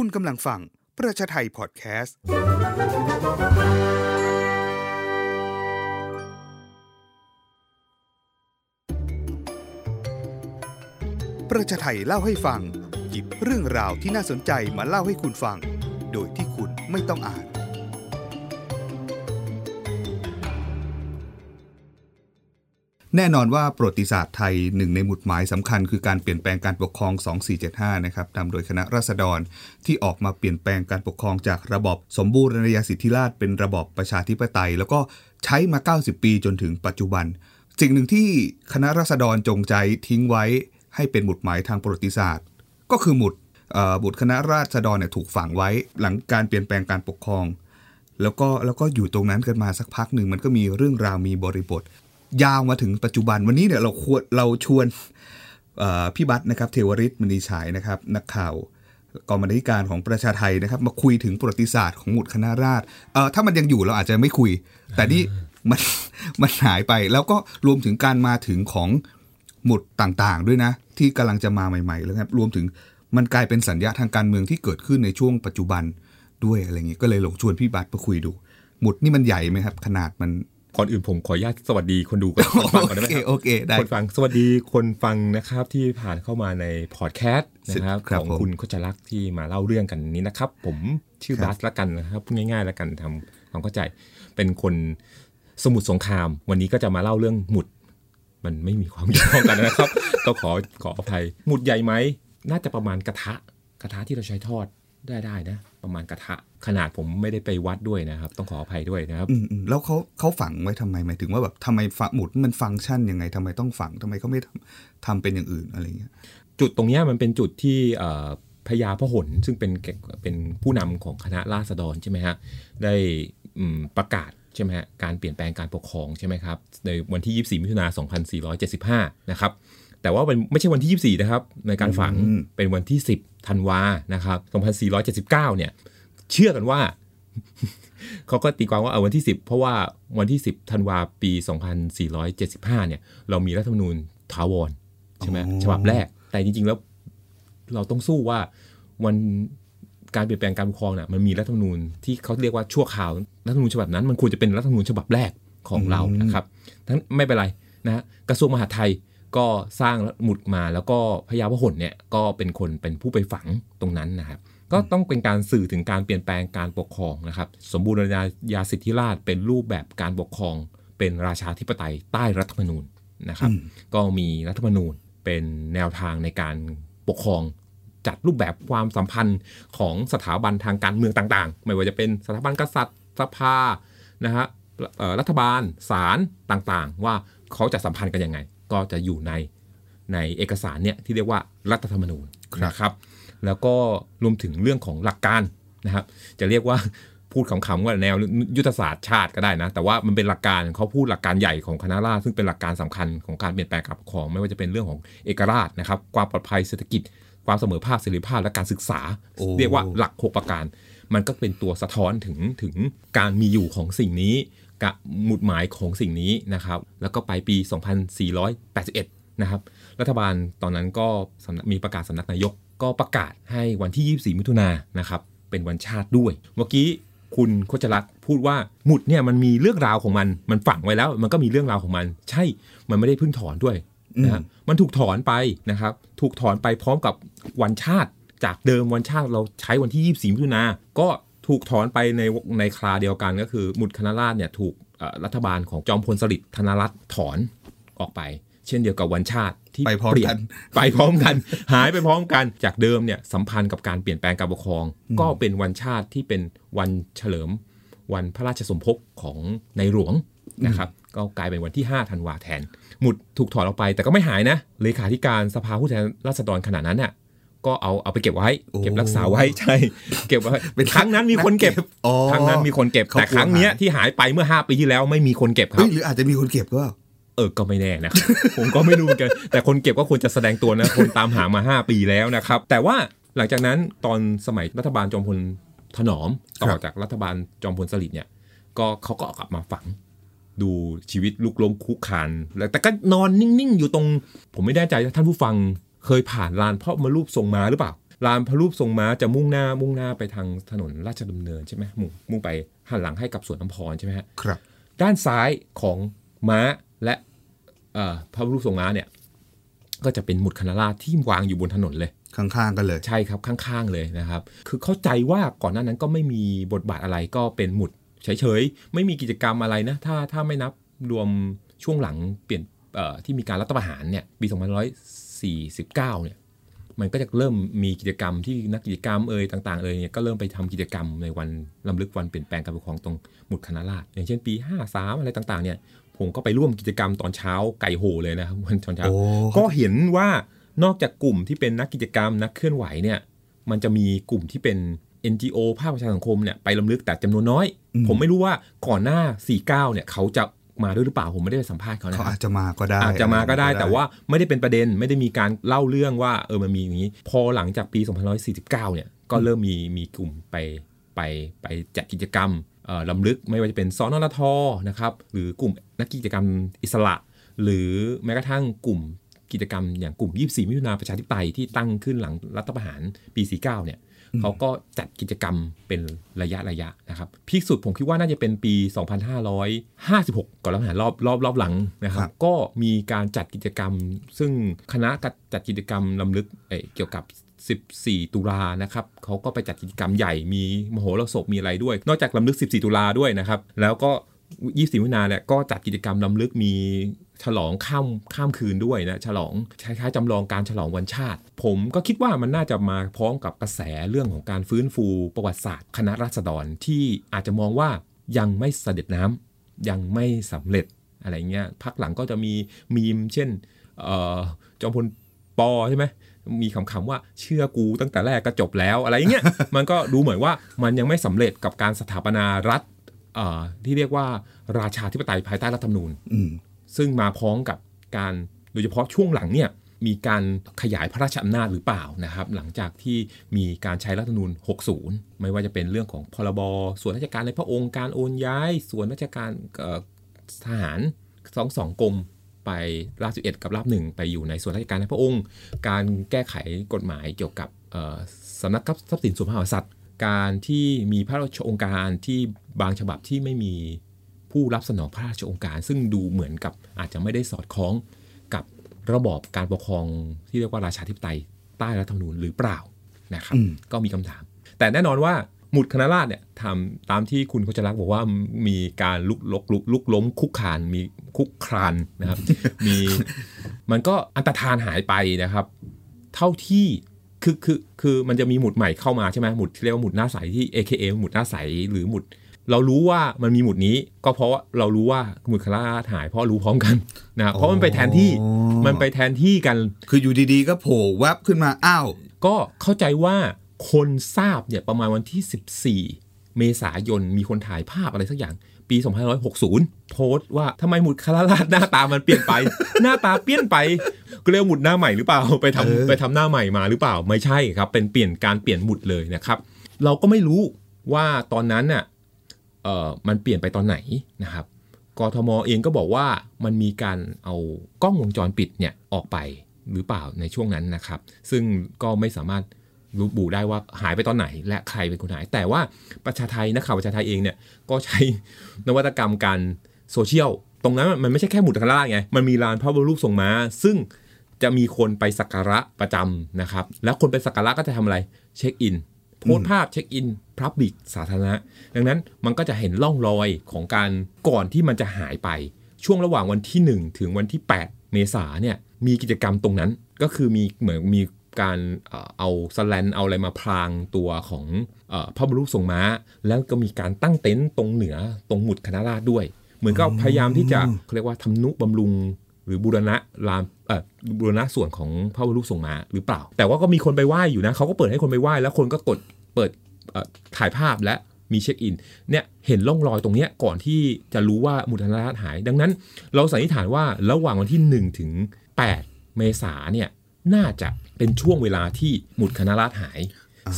คุณกำลังฟังประชาไทยพอดแคสต์ ประชาไทยเล่าให้ฟัง หยิบเรื่องราวที่น่าสนใจมาเล่าให้คุณฟัง โดยที่คุณไม่ต้องอ่าน แน่นอนว่าประวัติศาสตร์ไทยหนึ่งในหมุดหมายสำคัญคือการเปลี่ยนแปลงการปกครอง 2475 นะครับนำโดยคณะราษฎรที่ออกมาเปลี่ยนแปลงการปกครองจากระบอบสมบูรณาญาสิทธิราชเป็นระบอบประชาธิปไตย แล้วก็ใช้มา 90 ปีจนถึงปัจจุบัน สิ่งหนึ่งที่คณะราษฎรจงใจทิ้งไว้ให้เป็นหมุดหมายทางประวัติศาสตร์ ก็คือหมุดเอ่อหมุดคณะราษฎรเนี่ยถูกฝังไว้หลังการเปลี่ยนแปลงการปกครอง แล้วก็แล้วก็อยู่ตรงนั้นกันมาสักพักหนึ่งมันก็มีเรื่องราวมีบริบท ยาวมาถึงปัจจุบันวันนี้เนี่ยเราควรเราชวนพี่บัตรนะครับเทวริศมณีฉายนะครับ นักข่าวกองบรรณาธิการของประชาไทยนะครับ มาคุยถึงประวัติศาสตร์ของหมุดคณะราษฎรเอ่อถ้ามันยังอยู่เราอาจจะไม่คุย แต่นี่มันมันหายไปแล้วก็รวมถึงการมาถึงของหมุดต่างๆ ด้วยนะ ที่กำลังจะมาใหม่ๆแล้วครับรวมถึงมันกลายเป็นสัญญาทางการเมืองที่เกิดขึ้นในช่วงปัจจุบันด้วยอะไรเงี้ยก็เลยหลงชวนพี่บัตรมาคุยดู หมุดนี่มันใหญ่ไหมครับ ขนาดมัน ก่อนอื่นผมขออนุญาตสวัสดีคนดูกับคนฟังก่อนได้ไหมโอเคครับโอเคได้คนฟังสวัสดีคนฟังนะครับที่ผ่านเข้ามาในพอดแคสต์นะครับครับของผมคุณโคจรักษ์ที่มาเล่าเรื่องกันนี้นะครับ ผมชื่อครับบัสละกันนะครับพูดง่ายๆละกันทำความเข้าใจ เป็นคนสมุทรสงคราม วันนี้ก็จะมาเล่าเรื่องหมุด มันไม่มีความเกี่ยวข้องกันนะครับต้องขอขออภัยหมุดใหญ่ไหมน่าจะประมาณกระทะกระทะที่เราใช้ทอด ได้ได้นะ ประมาณกระทะ ขนาดผมไม่ได้ไปวัดด้วยนะครับ ต้องขออภัยด้วยนะครับอืมอืมแล้วเขาเขาฝังไว้ทำไมหมายถึงว่าแบบทำไมฝังหมุดมันฟังก์ชันยังไงทำไมต้องฝังทำไมเขาไม่ทำทำเป็นอย่างอื่นอะไรเงี้ยจุดตรงเนี้ยมันเป็นจุดที่เอ่อพญาพหลซึ่งเป็นแกเป็นผู้นำของคณะราษฎรใช่ไหมฮะได้อืมประกาศใช่ไหมฮะการเปลี่ยนแปลงการปกครองใช่ไหมครับในวันที่ 24 มิถุนายน 2475 นะครับ แต่ว่ามันไม่ใช่วันที่ 24 นะครับ ในการฝังอืมเป็นวันที่ 10ธันวานะครับ2479 เนี่ย เชื่อกันว่า เขาก็ตีความว่าเอาวันที่ 10 เพราะว่าวันที่ 10ธันวาปี 2475 เนี่ย เรามีรัฐธรรมนูญถาวรใช่ไหมฉบับแรก แต่จริง ๆ แล้วเราต้องสู้ว่าวันการเปลี่ยนแปลงการปกครองน่ะมันมีรัฐธรรมนูญที่เขาเรียกว่าชั่วคราวรัฐธรรมนูญฉบับนั้น มันควรจะเป็นรัฐธรรมนูญฉบับแรกของเรานะครับทั้งไม่เป็นไรนะฮะกระทรวงมหาดไทย ก็สร้างหมุดมาแล้วก็พญาพหลเนี่ยก็เป็นคนเป็นผู้ไปฝังตรงนั้นนะครับก็ต้องเป็นการสื่อถึงการเปลี่ยนแปลงการปกครองนะครับ สมบูรณาญาสิทธิราชย์เป็นรูปแบบการปกครอง เป็นราชาธิปไตยใต้รัฐธรรมนูญนะครับ ก็มีรัฐธรรมนูญเป็นแนวทางในการปกครองจัดรูปแบบความสัมพันธ์ของสถาบันทางการเมืองต่างๆ ไม่ว่าจะเป็นสถาบันกษัตริย์สภานะฮะเอ่อรัฐบาลศาลต่างๆ ว่าเขาจะสัมพันธ์กันยังไง ก็จะอยู่ในในเอกสารเนี่ยที่เรียกว่ารัฐธรรมนูญนะครับ แล้วก็รวมถึงเรื่องของหลักการนะครับ จะเรียกว่าพูดขำๆว่าแนวยุทธศาสตร์ชาติก็ได้นะ แต่ว่ามันเป็นหลักการเขาพูดหลักการใหญ่ของคณะราษฎรซึ่งเป็นหลักการสำคัญของการเปลี่ยนแปลงการปกครองไม่ว่าจะเป็นเรื่องของเอกราชนะครับ ความปลอดภัยเศรษฐกิจ ความเสมอภาคเสรีภาพและการศึกษาโอ้เรียกว่าหลัก6ประการ มันก็เป็นตัวสะท้อนถึงถึงการมีอยู่ของสิ่งนี้ กับหมุดหมายของสิ่งนี้นะครับ แล้วก็ไปปี 2481 นะครับ รัฐบาลตอนนั้นก็มีประกาศสำนักนายกก็ประกาศให้วันที่ 24 มิถุนายนนะครับ เป็นวันชาติด้วย เมื่อกี้คุณโคชลักพูดว่าหมุดเนี่ยมันมีเรื่องราวของมัน มันฝังไว้แล้ว มันก็มีเรื่องราวของมัน ใช่ มันไม่ได้เพิ่งถอนด้วยนะฮะมันถูกถอนไปนะครับ ถูกถอนไปพร้อมกับวันชาติ จากเดิมวันชาติเราใช้วันที่ 24 มิถุนาก็ ถูกถอนไปในในคราเดียวกันก็คือหมุดคณะราษฎรเนี่ยถูกเอ่อรัฐบาลของจอมพลสฤษดิ์ธนรัตน์ถอนออกไป เช่นเดียวกับวันชาติที่ไปพร้อมเปลี่ยกันไปพร้อมกัน หายไปพร้อมกันจากเดิมเนี่ยสัมพันธ์กับการเปลี่ยนแปลงการปกครอง ก็เป็นวันชาติที่เป็นวันเฉลิมวันพระราชสมภพของในหลวงนะครับก็กลายเป็นวันที่ 5 ธันวาแทน หมุดถูกถอนออกไปแต่ก็ไม่หายนะ เลขาธิการสภาผู้แทนราษฎรขณะนั้นน่ะ ก็เอาเอาไปเก็บไว้โอ้เก็บรักษาไว้ใช่ เก็บไว้เป็นครั้งนั้นมีคนเก็บอ๋อครั้งนั้นมีคนเก็บเขาแต่ครั้งเนี้ยที่หายไปเมื่อ 5 ปีที่แล้วไม่มีคนเก็บครัเฮ้บยหรืออาจจะมีคนเก็บก็เปล่าเออ ก็ไม่แน่นะครับผมก็ไม่รู้เหมือนกัน แต่คนเก็บก็ควรจะแสดงตัวนะ คนตามหามา 5 ปีแล้วนะครับ แต่ว่าหลังจากนั้นตอนสมัยรัฐบาลจอมพลถนอมต่อจากรัฐบาลจอมพลสฤษดิ์เนี่ย ก็เขาก็เอากลับมาฝัง ดูชีวิตลุกลงคุกคานแล้วแต่ก็นอนนิ่งๆ อยู่ตรง ผมไม่แน่ใจว่าท่านผู้ฟัง เคยผ่านลานพ่อมารูปทรงมาหรือเปล่าลานพระรูปทรงม้าจะมุ่งหน้ามุ่งหน้าไปทางถนนราชดำเนินใช่ไหมมุ่งมุ่งไปหันหลังให้กับสวนน้ำพรใช่ไหมฮะครับ ด้านซ้ายของม้าและเอ่อพระรูปทรงม้าเนี่ยก็จะเป็นหมุดคณะราษฎรที่วางอยู่บนถนนเลยข้างๆกันเลยใช่ครับข้างๆเลยนะครับ คือเข้าใจว่าก่อนหน้านั้นก็ไม่มีบทบาทอะไรก็เป็นหมุดเฉยๆ ไม่มีกิจกรรมอะไรนะ ถ้าถ้าไม่นับรวมช่วงหลังเปลี่ยนเอ่อที่มีการรัฐประหารเนี่ยปี 2549เนี่ยมันก็จะเริ่มมีกิจกรรมที่นักกิจกรรมเอ่ยต่างๆเอ่ยเนี่ยก็เริ่มไปทำกิจกรรมในวันลำลึกวันเปลี่ยนแปลงการปกครองตรงหมุดคณะราษฎรอย่างเช่นปี 53 อะไรต่างๆเนี่ยผมก็ไปร่วมกิจกรรมตอนเช้าไก่โหเลยนะครับวันตอนเช้าโอ้ก็เห็นว่านอกจากกลุ่มที่เป็นนักกิจกรรมนักเคลื่อนไหวเนี่ยมันจะมีกลุ่มที่เป็น NGO ภาคประชาสังคมเนี่ยไปลำลึกแต่จำนวนน้อย ผมไม่รู้ว่าก่อนหน้า 49เนี่ยเขาจะ มาด้วยหรือเปล่าผมไม่ได้ไปสัมภาษณ์เขานะเขาครับอาจจะมาก็ได้อาจจะมาก็ได้ แต่ว่าไม่ได้เป็นประเด็นไม่ได้มีการเล่าเรื่องว่าเออมันมีอย่างนี้ พอหลังจากปี2549 เนี่ยก็เริ่มมีมีกลุ่มไปไปไปจัดกิจกรรมเอ่อลำลึกไม่ว่าจะเป็นสอนรทนะครับหรือกลุ่มนักกิจกรรมอิสระ หรือแม้กระทั่งกลุ่มกิจกรรมอย่างกลุ่ม 24 มิถุนาประชาธิปไตยที่ตั้งขึ้นหลังรัฐประหารปี 49 เนี่ย เขาก็จัดกิจกรรมเป็นระยะระยะนะครับพีคสุดผมคิดว่าน่าจะเป็นปี 2556 ก่อนรัฐประหารรอบรอบรอบหลังนะครับครับก็มีการจัดกิจกรรม ซึ่งคณะจัดกิจกรรมลำลึกเอ่อเกี่ยวกับ14 ตุลานะครับเขาก็ไปจัดกิจกรรมใหญ่มีมโหรสพมีอะไรด้วย นอกจากลำลึก 14 ตุลาด้วยนะครับ แล้วก็ 24มิถุนาเนี่ยก็จัดกิจกรรมลำลึกมี ฉลองข้ามข้ามคืนด้วยนะฉลองคล้ายๆจำลองการฉลองวันชาติ ผมก็คิดว่ามันน่าจะมาพร้อมกับกระแสเรื่องของการฟื้นฟูประวัติศาสตร์ คณะราษฎรที่อาจจะมองว่ายังไม่เสด็จน้ำยังไม่สำเร็จอะไรเงี้ยพักหลังก็จะมีมีมเช่นออจอมพลปอใช่ไหมมีคำๆว่าเชื่อกูตั้งแต่แรกก็จบแล้วอะไรเงี้ยมันก็ดูเหมือนว่ามันยังไม่สำเร็จกับการสถาปนารัฐที่เรียกว่าราชาธิปไตยภายใต้รัฐธรรมนูญ ซึ่งมาพร้อมกับการโดยเฉพาะช่วงหลังเนี่ยมีการขยายพระราชอำนาจหรือเปล่านะครับหลังจากที่มีการใช้รัฐธรรมนูญ 60 ไม่ว่าจะเป็นเรื่องของพรบส่วนราชการในพระองค์การโอนย้าย ส่วนราชการทหารสองสองกรมไปราบสิบเอ็ดกับราบหนึ่งไปอยู่ในส่วนราชการในพระองค์ การแก้ไขกฎหมายเกี่ยวกับสำนักทรัพย์สินส่วนพระมหากษัตริย์ การที่มีพระราชองการที่บางฉบับที่ไม่มี ผู้รับสนองพระราชโองการ ซึ่งดูเหมือนกับอาจจะไม่ได้สอดคล้องกับระบอบการปกครองที่เรียกว่าราชาธิปไตยใต้รัฐธรรมนูญหรือเปล่านะครับอืมก็มีคำถาม แต่แน่นอนว่าหมุดคณะราษฎรเนี่ยทำตามที่คุณโคชลักษณ์บอกว่ามีการลุกลกลุกลุกล้มคุกคานมีคุกครานนะครับ มีมันก็อันตรธานหายไปนะครับ เท่าที่คือคือคือมันจะมีหมุดใหม่เข้ามาใช่ไหมหมุดที่เรียกว่าหมุดหน้าใสที่ AKA หมุดหน้าใสหรือหมุด เรารู้ว่ามันมีหมุดนี้ก็เพราะว่าเรารู้ว่าหมุดคณะราษฎรหายเพราะรู้พร้อมกันนะครับเพราะมันไปแทนที่อ๋อมันไปแทนที่กัน คืออยู่ดีๆ ก็โผล่แวบขึ้นมาอ้าวก็เข้าใจว่าคนทราบเนี่ยประมาณวันที่ 14 เมษายนมีคนถ่ายภาพอะไรสักอย่างปี2560 โพสต์ว่าทำไมหมุดคาราลาดหน้าตามันเปลี่ยนไป หน้าตาเปลี่ยนไปก็เรียกว่าหมุดหน้าใหม่หรือเปล่าไปทำเออไปทำหน้าใหม่มาหรือเปล่าไม่ใช่ครับ เป็นเปลี่ยนการเปลี่ยนหมุดเลยนะครับ เราก็ไม่รู้ว่าตอนนั้นน่ะเอ่อ มันเปลี่ยนไปตอนไหนนะครับกทมเองก็บอกว่ามันมีการเอากล้องวงจรปิดเนี่ยออกไปหรือเปล่าในช่วงนั้นนะครับ ซึ่งก็ไม่สามารถรู้บูได้ว่าหายไปตอนไหน และใครเป็นคนหาย แต่ว่าประชาไทยนักข่าวประชาไทยเองเนี่ยก็ใช้นวัตกรรมการโซเชียลตรงนั้นมันไม่ใช่แค่หมุดคาราไง มันมีลานพระบรมรูปทรงม้า ซึ่งจะมีคนไปสักการะประจำนะครับ แล้วคนไปสักการะก็จะทำอะไรเช็คอินโพสภาพเช็คอิน พรับบิกสาธารณะ ดังนั้นมันก็จะเห็นร่องรอยของการก่อนที่มันจะหายไป ช่วงระหว่างวันที่ 1 ถึงวันที่ 8 เมษาเนี่ยมีกิจกรรมตรงนั้น ก็คือมีเหมือนมีการเอ่อเอาสแลนเอาอะไรมาพรางตัวของเออพระบรมรูปทรงม้า แล้วก็มีการตั้งเต็นท์ตรงเหนือตรงหมุดคณะราษฎรด้วย เหมือนก็พยายามที่จะเขาเรียกว่าทำนุบำรุงหรือบูรณะลานเอ่อบูรณะส่วนของพระบรมรูปทรงม้าหรือเปล่า แต่ว่าก็มีคนไปไหว้อยู่นะเขาก็เปิดให้คนไปไหว้แล้วคนก็กดเปิดเอ่อ ถ่ายภาพและมีเช็คอินเนี่ยเห็นร่องรอยตรงเนี้ยก่อนที่จะรู้ว่าหมุดคณะราษฎรหาย ดังนั้น เราสันนิษฐานว่าระหว่างวันที่ 1 ถึง 8 เมษาเนี่ยน่าจะเป็นช่วงเวลาที่หมุดคณะราษฎรหาย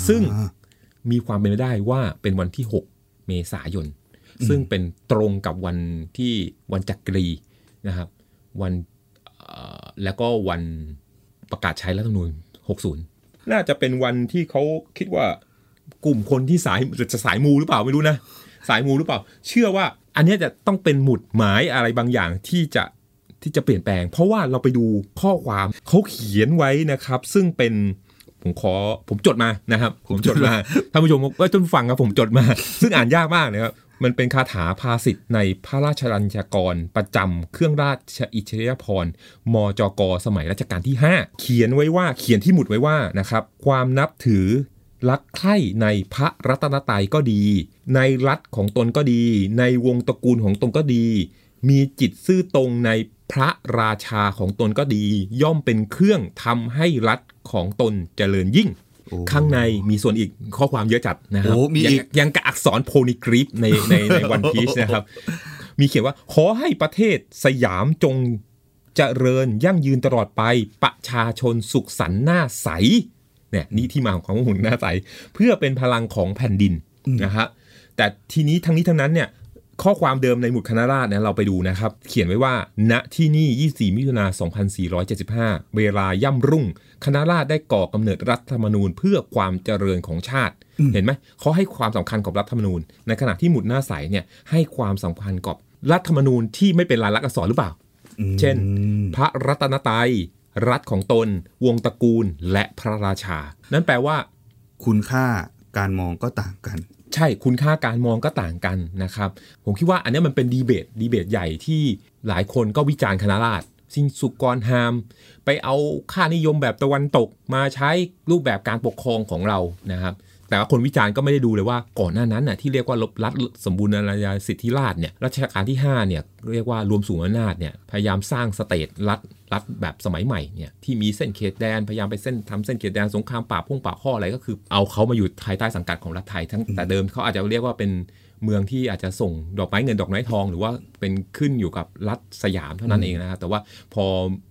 ซึ่งมีความเป็นไปได้ว่าเป็นวันที่ 6 เมษายน ซึ่งเป็นตรงกับวันที่วันจักรีนะครับวันเอ่อแล้วก็วันประกาศใช้รัฐธรรมนูญ60 น่าจะเป็นวันที่เขาคิดว่า กลุ่มคนที่สายจะสายมูหรือเปล่าไม่รู้นะ สายมูหรือเปล่า เชื่อว่าอันเนี้ยจะต้องเป็นหมุดหมายอะไรบางอย่างที่จะที่จะเปลี่ยนแปลง เพราะว่าเราไปดูข้อความเขาเขียนไว้นะครับ ซึ่งเป็นผมขอผมจดมานะครับ ผมจดมาท่านผู้ชมว่าจนฟังครับผมจดมา ซึ่งอ่านยากมากนะครับมันเป็นคาถาภาสิทธิ์ในพระราชรัญญากร ประจำเครื่องราชอิสริยาภรณ์มจก สมัยรัชกาลที่ 5 เขียนไว้ว่าเขียนที่หมุดไว้ว่านะครับ ความนับถือ รักใคร่ในพระรัตนตรัยก็ดี ในรัฐของตนก็ดี ในวงตระกูลของตนก็ดี มีจิตซื่อตรงในพระราชาของตนก็ดี ย่อมเป็นเครื่องทำให้รัฐของตนเจริญยิ่งโอ้ข้างในมีส่วนอีกข้อความเยอะจัดนะครับโอ้มียังอีกยังกับอักษรโพนิกริฟในในในวันพีชนะครับ มีเขียนว่าขอให้ประเทศสยามจงเจริญยั่งยืนตลอดไปประชาชนสุขสันต์หน้าใส เนี่ยนี่ที่มาของคำว่าหุ่นหน้าใส เพื่อเป็นพลังของแผ่นดินนะฮะแต่ทีนี้ทั้งนี้ทั้งนั้นเนี่ยข้อความเดิมในหมุดคณะราษฎรเนี่ยเราไปดูนะครับ เขียนไว้ว่า ณที่นี่ 24 มิถุนา 2475 เวลาย่ำรุ่ง คณะราษฎรได้ก่อกำเนิดรัฐธรรมนูญเพื่อความเจริญของชาติ เห็นไหมเขาให้ความสำคัญกับรัฐธรรมนูญ ในขณะที่หมุดหน้าใสเนี่ยให้ความสำคัญกับรัฐธรรมนูญที่ไม่เป็นลายลักษณ์อักษรหรือเปล่า เช่น พระรัตนตรัย รัฐของตน วงตระกูลและพระราชา นั่นแปลว่า คุณค่าการมองก็ต่างกัน ใช่คุณค่าการมองก็ต่างกันนะครับ ผมคิดว่าอันเนี้ยมันเป็นดีเบตดีเบตใหญ่ที่หลายคนก็วิจารณ์คณะราษฎรซิงสุกรฮาม ไปเอาค่านิยมแบบตะวันตกมาใช้รูปแบบการปกครองของเรานะครับ แต่ว่าคนวิจารณ์ก็ไม่ได้ดูเลยว่าก่อนหน้านั้นน่ะที่เรียกว่ารัฐสมบูรณาญาสิทธิราชเนี่ยรัชกาลที่5เนี่ยเรียกว่ารวมสูงอำนาจเนี่ยพยายามสร้างสเตทรัฐรัฐแบบสมัยใหม่เนี่ยที่มีเส้นเขตแดนพยายามไปเส้นทำเส้นเขตแดนสงครามป่าพงป่าข้ออะไรก็คือเอาเขามาอยู่ภายใต้สังกัดของรัฐไทยทั้งแต่เดิมเขาอาจจะเรียกว่าเป็นเมืองที่อาจจะส่งดอกไม้เงินดอกไม้ทอง หรือว่าเป็นขึ้นอยู่กับรัฐสยามเท่านั้นเองนะครับแต่ว่าพอ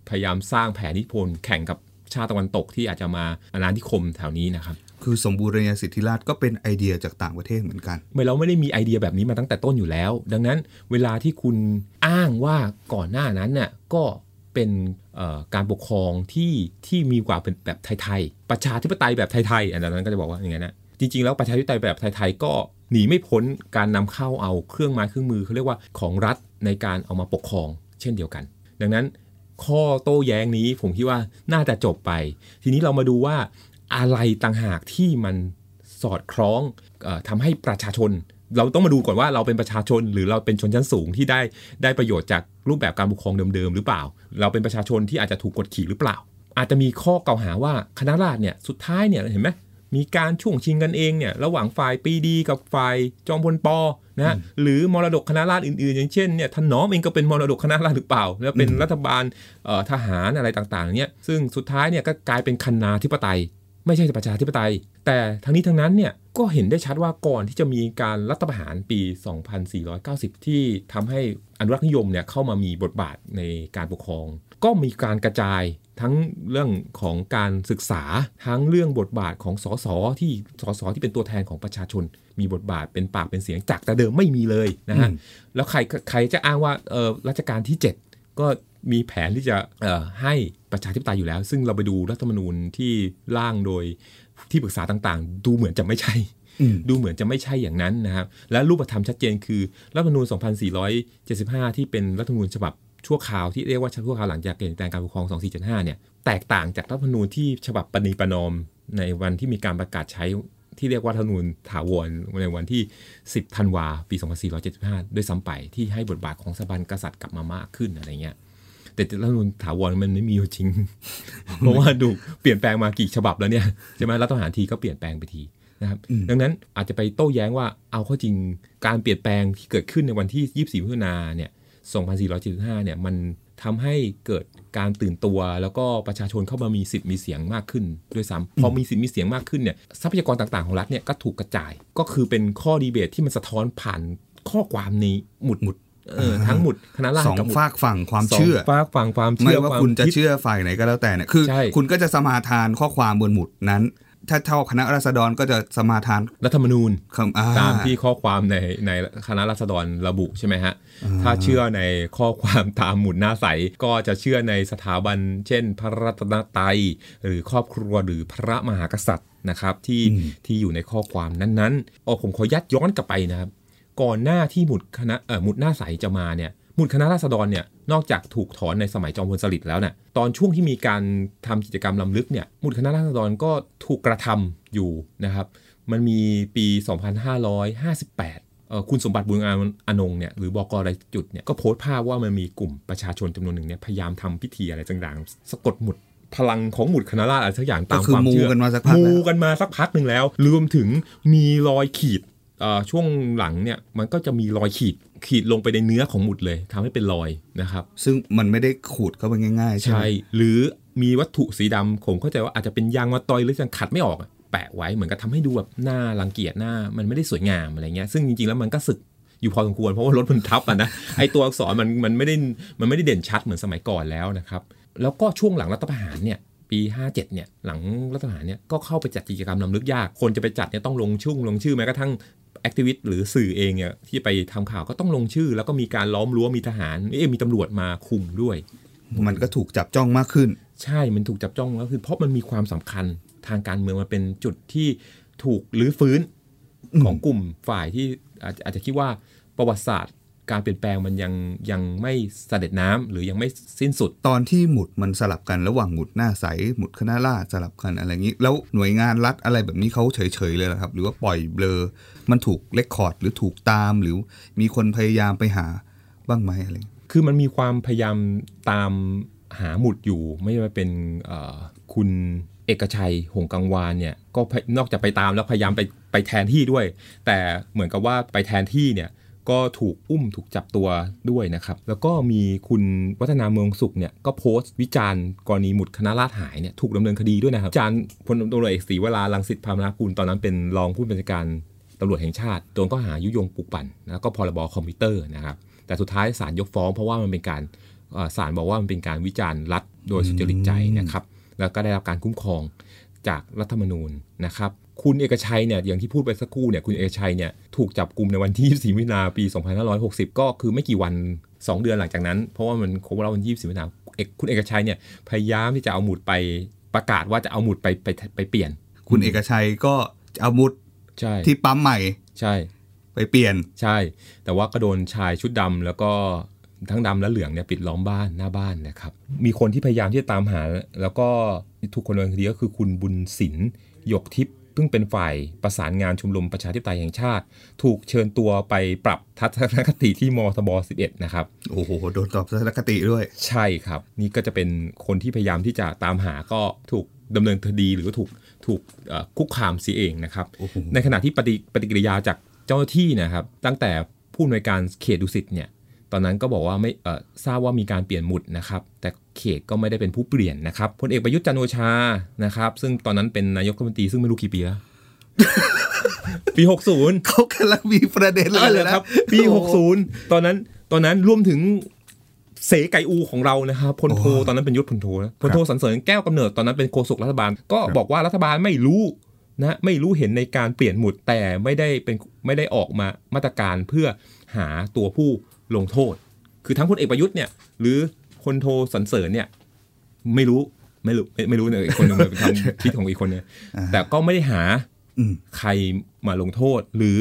พยายามสร้างแผนนิพนธ์แข่งกับชาติตะวันตกที่อาจจะมาอาณานิคมแถวนี้นะครับ คือสมบูรณาสิทธิราชก็เป็นไอเดียจากต่างประเทศเหมือนกันไม่เราไม่ได้มีไอเดียแบบนี้มาตั้งแต่ต้นอยู่แล้ว ดังนั้นเวลาที่คุณอ้างว่าก่อนหน้านั้นน่ะก็เป็นการปกครองที่ที่มีกว่าเป็นแบบไทยๆ ประชาธิปไตยแบบไทยๆอันนั้นก็จะบอกว่าอย่างไงนนะจริงๆ แล้วประชาธิปไตยแบบไทยๆก็หนีไม่พ้นการนำเข้าเอาเครื่องไม้เครื่องมือเขาเรียกว่าของรัฐในการเอามาปกครองเช่นเดียวกัน ดังนั้นข้อโต้แย้งนี้ผมคิดว่าน่าจะจบไป ทีนี้เรามาดูว่า อะไรต่างหากที่มันสอดคล้องเออทำให้ประชาชน เราต้องมาดูก่อนว่าเราเป็นประชาชน หรือเราเป็นชนชั้นสูงที่ได้ได้ประโยชน์จากรูปแบบการปกครองเดิมๆหรือเปล่า เราเป็นประชาชนที่อาจจะถูกกดขี่หรือเปล่า อาจจะมีข้อกล่าวหาว่าคณะราษฎรเนี่ยสุดท้ายเนี่ยเห็นไหมมีการช่วงชิงกันเองเนี่ยระหว่างฝ่ายปรีดีกับฝ่ายจอมพลปอนะฮะหรือมรดกคณะราษฎรอื่นๆ อย่างเช่นเนี่ยท่านหน้อมเองก็เป็นมรดกคณะราษฎรหรือเปล่า แล้วเป็นรัฐบาลเอ่อทหารอะไรต่างๆเนี่ยซึ่งสุดท้ายเนี่ยก็กลายเป็นคณาธิปไตย ไม่ใช่ประชาธิปไตย แต่ทั้งนี้ทั้งนั้นเนี่ยก็เห็นได้ชัดว่าก่อนที่จะมีการรัฐประหารปี 2490 ที่ทำให้อนุรักษ์นิยมเนี่ยเข้ามามีบทบาทในการปกครอง ก็มีการกระจายทั้งเรื่องของการศึกษาทั้งเรื่องบทบาทของสสที่สสที่เป็นตัวแทนของประชาชน มีบทบาทเป็นปากเป็นเสียงจากแต่เดิมไม่มีเลยนะฮะอืมแล้วใครใครจะอ้างว่าเออรัชกาลที่ 7 ก็ มีแผนที่จะเอ่อให้ประชาธิปไตยอยู่แล้ว ซึ่งเราไปดูรัฐธรรมนูญที่ร่างโดยที่ปรึกษาต่างๆ ดูเหมือนจะไม่ใช่อืมดูเหมือนจะไม่ใช่อย่างนั้นนะครับ และรูปธรรมชัดเจนคือรัฐธรรมนูญ 2475 ที่เป็นรัฐธรรมนูญฉบับชั่วคราวที่เรียกว่าชั่วคราวหลังจากเปลี่ยนแปลงการปกครอง 2475 เนี่ยแตกต่างจากรัฐธรรมนูญที่ฉบับปณีประนอมในวันที่มีการประกาศใช้ที่เรียกว่ารัฐธรรมนูญถาวรในวันที่ 10 ธันวา ปี 2475 ด้วยซ้ำไปที่ให้บทบาทของสถาบันกษัตริย์กลับมามากขึ้นอะไรเงี้ย แต่รัฐธรรมนูญถาวรมันไม่มีอยู่จริง เพราะว่าดูเปลี่ยนแปลงมากี่ฉบับแล้วเนี่ยใช่ไหมรัฐประหารทีก็เปลี่ยนแปลงไปทีนะครับดังนั้นอาจจะไปโต้แย้งว่าเอาเข้าจริงการเปลี่ยนแปลงที่เกิดขึ้นในวันที่ 24มิถุนาเนี่ย 2475 เนี่ยมันทำให้เกิดการตื่นตัว แล้วก็ประชาชนเข้ามามีสิทธิ์มีเสียงมากขึ้นด้วยซ้ำพอมีสิทธิ์มีเสียงมากขึ้นเนี่ยทรัพยากรต่างๆของรัฐเนี่ยก็ถูกกระจาย ก็คือเป็นข้อดีเบตที่มันสะท้อนผ่านข้อความนี้หมุดหมุด เออทั้งหมุดคณะราษฎสองรกับหมุดฝากฝั่งความเชื่อสงฝากฝั่งความเชื่ไม่อว่าความคุณจะคิดเชื่อฝ่ายไหนก็แล้วแต่เนี่ยคือใช่คุณก็จะสมาทานข้อความบนหมุดนั้นถ้าเท่าคณะราษฎรก็จะสมาทานรัฐธรรมนูญคำอ่ตามที่ข้อความในในคณะรัษฎรระบุใช่ไหมฮะ ถ้าเชื่อในข้อความตามหมุดหน้าใส ก็จะเชื่อในสถาบัน เช่น พระรัตนตรัยหรือครอบครัวหรือพระมหากษัตริย์นะครับที่ที่อยู่ในข้อความนั้นๆอ๋อผมขอยัดย้อนกลับไปนะครับ ก่อนหน้าที่หมุดคณะเอ่อหมุดหน้าใสจะมาเนี่ยหมุดคณะราษฎรเนี่ยนอกจากถูกถอนในสมัยจอมพลสฤษดิ์แล้วเนี่ยตอนช่วงที่มีการทำกิจกรรมลำลึกเนี่ยหมุดคณะราษฎรก็ถูกกระทำอยู่นะครับมันมีปี 2558เอ่อคุณสมบัติบุญงามอนงเนี่ยหรือบกรายจุดเนี่ยก็โพสต์ภาพว่ามันมีกลุ่มประชาชนจำนวนหนึ่งเนี่ยพยายามทำพิธีอะไรต่างๆสะกดหมุดพลังของหมุดคณะราษฎรอะไรสักอย่างตามก็คือความมูเชื่อกันมาสักพักมูแล้วกันมาสักพักหนึ่งแล้วรวมถึงมีรอยขีดเอ่อ ช่วงหลังเนี่ยมันก็จะมีรอยขีดขีดลงไปในเนื้อของหมุดเลยทำให้เป็นรอยนะครับ ซึ่งมันไม่ได้ขูดเข้าไปง่าย ๆ ใช่ไหมใช่หรือมีวัตถุสีดำผมเข้าใจว่าอาจจะเป็นยางมาตอยหรือยังขัดไม่ออกอะแปะไว้เหมือนกับทำให้ดูแบบหน้ารังเกียจหน้ามันไม่ได้สวยงามอะไรเงี้ยซึ่งจริงๆแล้วมันก็สึกอยู่พอสมควรเพราะว่ารถมันทับอะนะไอตัวอักษรมันมันไม่ได้มันไม่ได้เด่นชัดเหมือนสมัยก่อนแล้วนะครับ แล้วก็ช่วงหลังรัฐประหารเนี่ยปี 57 เนี่ย หลังรัฐประหารเนี่ย ก็เข้าไปจัดกิจกรรมลำลึกยาก คนจะไปจัดเนี่ยต้องลงชื่อลงชื่อแม้กระทั่ง แอคทิวิตหรือสื่อเองเนี่ยที่ไปทำข่าวก็ต้องลงชื่อ แล้วก็มีการล้อมรั้วมีทหารเอ๊ะมีตำรวจมาคุมด้วย มันก็ถูกจับจ้องมากขึ้น ใช่มันถูกจับจ้องแล้วคือเพราะมันมีความสำคัญทางการเมืองมันเป็นจุดที่ถูกรื้อฟื้นของกลุ่มฝ่ายที่อาจอาจจะคิดว่าประวัติศาสตร์ การเปลี่ยนแปลงมันยังยังไม่เสด็จน้ำหรือยังไม่สิ้นสุด ตอนที่หมุดมันสลับกันระหว่างหมุดหน้าใสหมุดคณะราษฎรสลับกันอะไรอย่างนี้ แล้วหน่วยงานรัฐอะไรแบบนี้เขาเฉยๆเลยเหรอครับ หรือว่าปล่อยเบลอ มันถูกเลคคอร์ดหรือถูกตามหรือมีคนพยายามไปหาบ้างไหมอะไรอย่างงี้คือมันมีความพยายามตามหาหมุดอยู่ ไม่ว่าเป็นเอ่อคุณเอกชัย หงส์กังวานเนี่ยก็พยนอกจากไปตามแล้วพยายามไปไปแทนที่ด้วย แต่เหมือนกับว่าไปแทนที่เนี่ย ก็ถูกอุ้มถูกจับตัวด้วยนะครับ แล้วก็มีคุณวัฒนาเมืองสุขเนี่ยก็โพสต์วิจารณ์กรณีหมุดคณะราษฎรหายเนี่ยถูกดำเนินคดีด้วยนะครับอาจารย์พลตำรวจเอกศรีวราลังสิตพามนากุลตอนนั้นเป็นรองผู้บัญชาการตำรวจแห่งชาติโดนก็หายุยงปลุกปั่นแล้วก็พรบคอมพิวเตอร์นะครับแต่สุดท้ายศาลยกฟ้องเพราะว่ามันเป็นการศาลบอกว่ามันเป็นการวิจารณ์รัฐโดยสุจริตใจนะครับแล้วก็ได้รับการคุ้มครองจากรัฐธรรมนูญนะครับ คุณเอกชัยเนี่ยอย่างที่พูดไปสักครู่เนี่ยคุณเอกชัยเนี่ยถูกจับกลุ่มในวันที่24มิถุนาปี 2560 ก็คือไม่กี่วัน 2 เดือนหลังจากนั้น เพราะว่ามันครบรอบวันที่24มิถุนาเอกคุณเอกชัยเนี่ยพยายามที่จะเอาหมุดไปประกาศว่าจะเอาหมุดไปไปไปเปลี่ยน คุณเอกชัยก็เอาหมุดใช่ที่ปั๊มใหม่ใช่ ไปเปลี่ยนใช่ แต่ว่าก็โดนชายชุดดำแล้วก็ทั้งดำและเหลืองเนี่ยปิดล้อมบ้านหน้าบ้านนะครับ มีคนที่พยายามที่จะตามหา แล้วก็ถูกคนดำเนินคดีก็คือคุณบุญสินหยกทิพย์ ซึ่งเป็นฝ่ายประสานงานชมรมประชาธิปไตยแห่งชาติ ถูกเชิญตัวไปปรับทัศนคติที่มทบ 11 นะครับ โอ้โห โดนตอบทัศนคติด้วย ใช่ครับ นี่ก็จะเป็นคนที่พยายามที่จะตามหาก็ถูกดำเนินคดีหรือว่าถูกถูกเอ่อคุกคามเสียเองนะครับโอ้โหในขณะที่ปฏิปฏิกิริยาจากเจ้าหน้าที่นะครับ ตั้งแต่ผู้อำนวยการเขตดุสิตเนี่ย ตอนนั้นก็บอกว่าไม่เอ่อทราบว่ามีการเปลี่ยนหมุดนะครับ แต่ เขตก็ไม่ได้เป็นผู้เปลี่ยนนะครับพลเอกประยุทธ์จันทร์โอชานะครับ ซึ่งตอนนั้นเป็นนายกรัฐมนตรีซึ่งไม่รู้กี่ปีแล้วปี 60 เขากำลังมีประเด็นเลเออยเหรอนะครับ ปีโอ้โห60 ตอนนั้นตอนนั้นรวมถึงเสไก่อูของเรานะครับพลโทโอ้ตอนนั้นเป็นยศพลโทนะพลโทสันเสริญแก้วกำเนิดตอนนั้นเป็นโฆษกรัฐบาล ก็บอกว่ารัฐบาลไม่รู้นะไม่รู้เห็นในการเปลี่ยนหมุดแต่ไม่ได้เป็นไม่ได้ออกมามาตรการเพื่อหาตัวผู้ลงโทษ คือทั้งพลเอกประยุทธ์เนี่ยหรือ พลโทสันเสริญเนี่ย ไม่รู้ไม่รู้ไม่ไม่รู้เนี่ยอีกคนหนึงเป็นคำคิดของอีกคนเนี่ยอ่าแต่ก็ไม่ได้หาอืมใครมาลงโทษ หรือ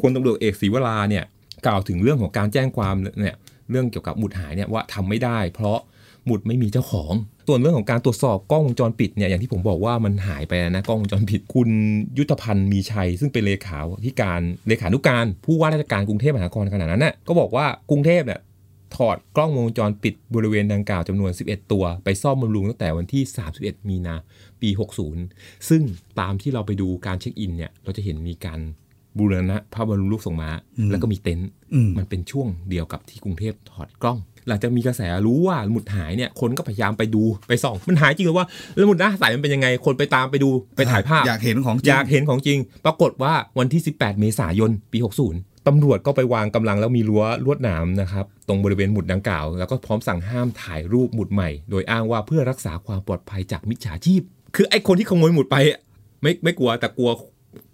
พลตำรวจเอกศรีวราเนี่ย กล่าวถึงเรื่องของการแจ้งความเนี่ย เรื่องเกี่ยวกับหมุดหายเนี่ยว่าทำไม่ได้ เพราะหมุดไม่มีเจ้าของ ส่วนเรื่องของการตรวจสอบกล้องวงจรปิดเนี่ยอย่างที่ผมบอกว่ามันหายไปนะกล้องวงจรปิดคุณยุทธพันธ์มีชัย ซึ่งเป็นเลขาธิการเลขานุการผู้ว่าราชการกรุงเทพมหานครขณะนั้นน่ะก็บอกว่ากรุงเทพเนี่ย ถอดกล้องวงจรปิดบริเวณดังกล่าวจำนวน 11 ตัว ไปซ่อมบำรุงตั้งแต่วันที่ 31 มีนาปี 60 ซึ่งตามที่เราไปดูการเช็คอินเนี่ย เราจะเห็นมีการบูรณะพระบรมรูปทรงม้า แล้วก็มีเต็นท์อืมมันเป็นช่วงเดียวกับที่กรุงเทพถอดกล้อง หลังจากมีกระแสรู้ว่าหมุดหายเนี่ยคนก็พยายามไปดูไปส่อง มันหายจริงหรือว่าแล้วหมุดหน้าใสมันเป็นยังไงคนไปตามไปดูไปถ่ายภาพ อยากเห็นของจริงอยากเห็นของจริง ปรากฏว่าวันที่ 18 เมษายนปี 60 ตำรวจก็ไปวางกำลังแล้วมีรั้วลวดหนามนะครับ ตรงบริเวณหมุดดังกล่าว แล้วก็พร้อมสั่งห้ามถ่ายรูปหมุดใหม่ โดยอ้างว่าเพื่อรักษาความปลอดภัยจากมิจฉาชีพ คือไอ้คนที่ขโมยหมุดไปไม่ไม่กลัวแต่กลัว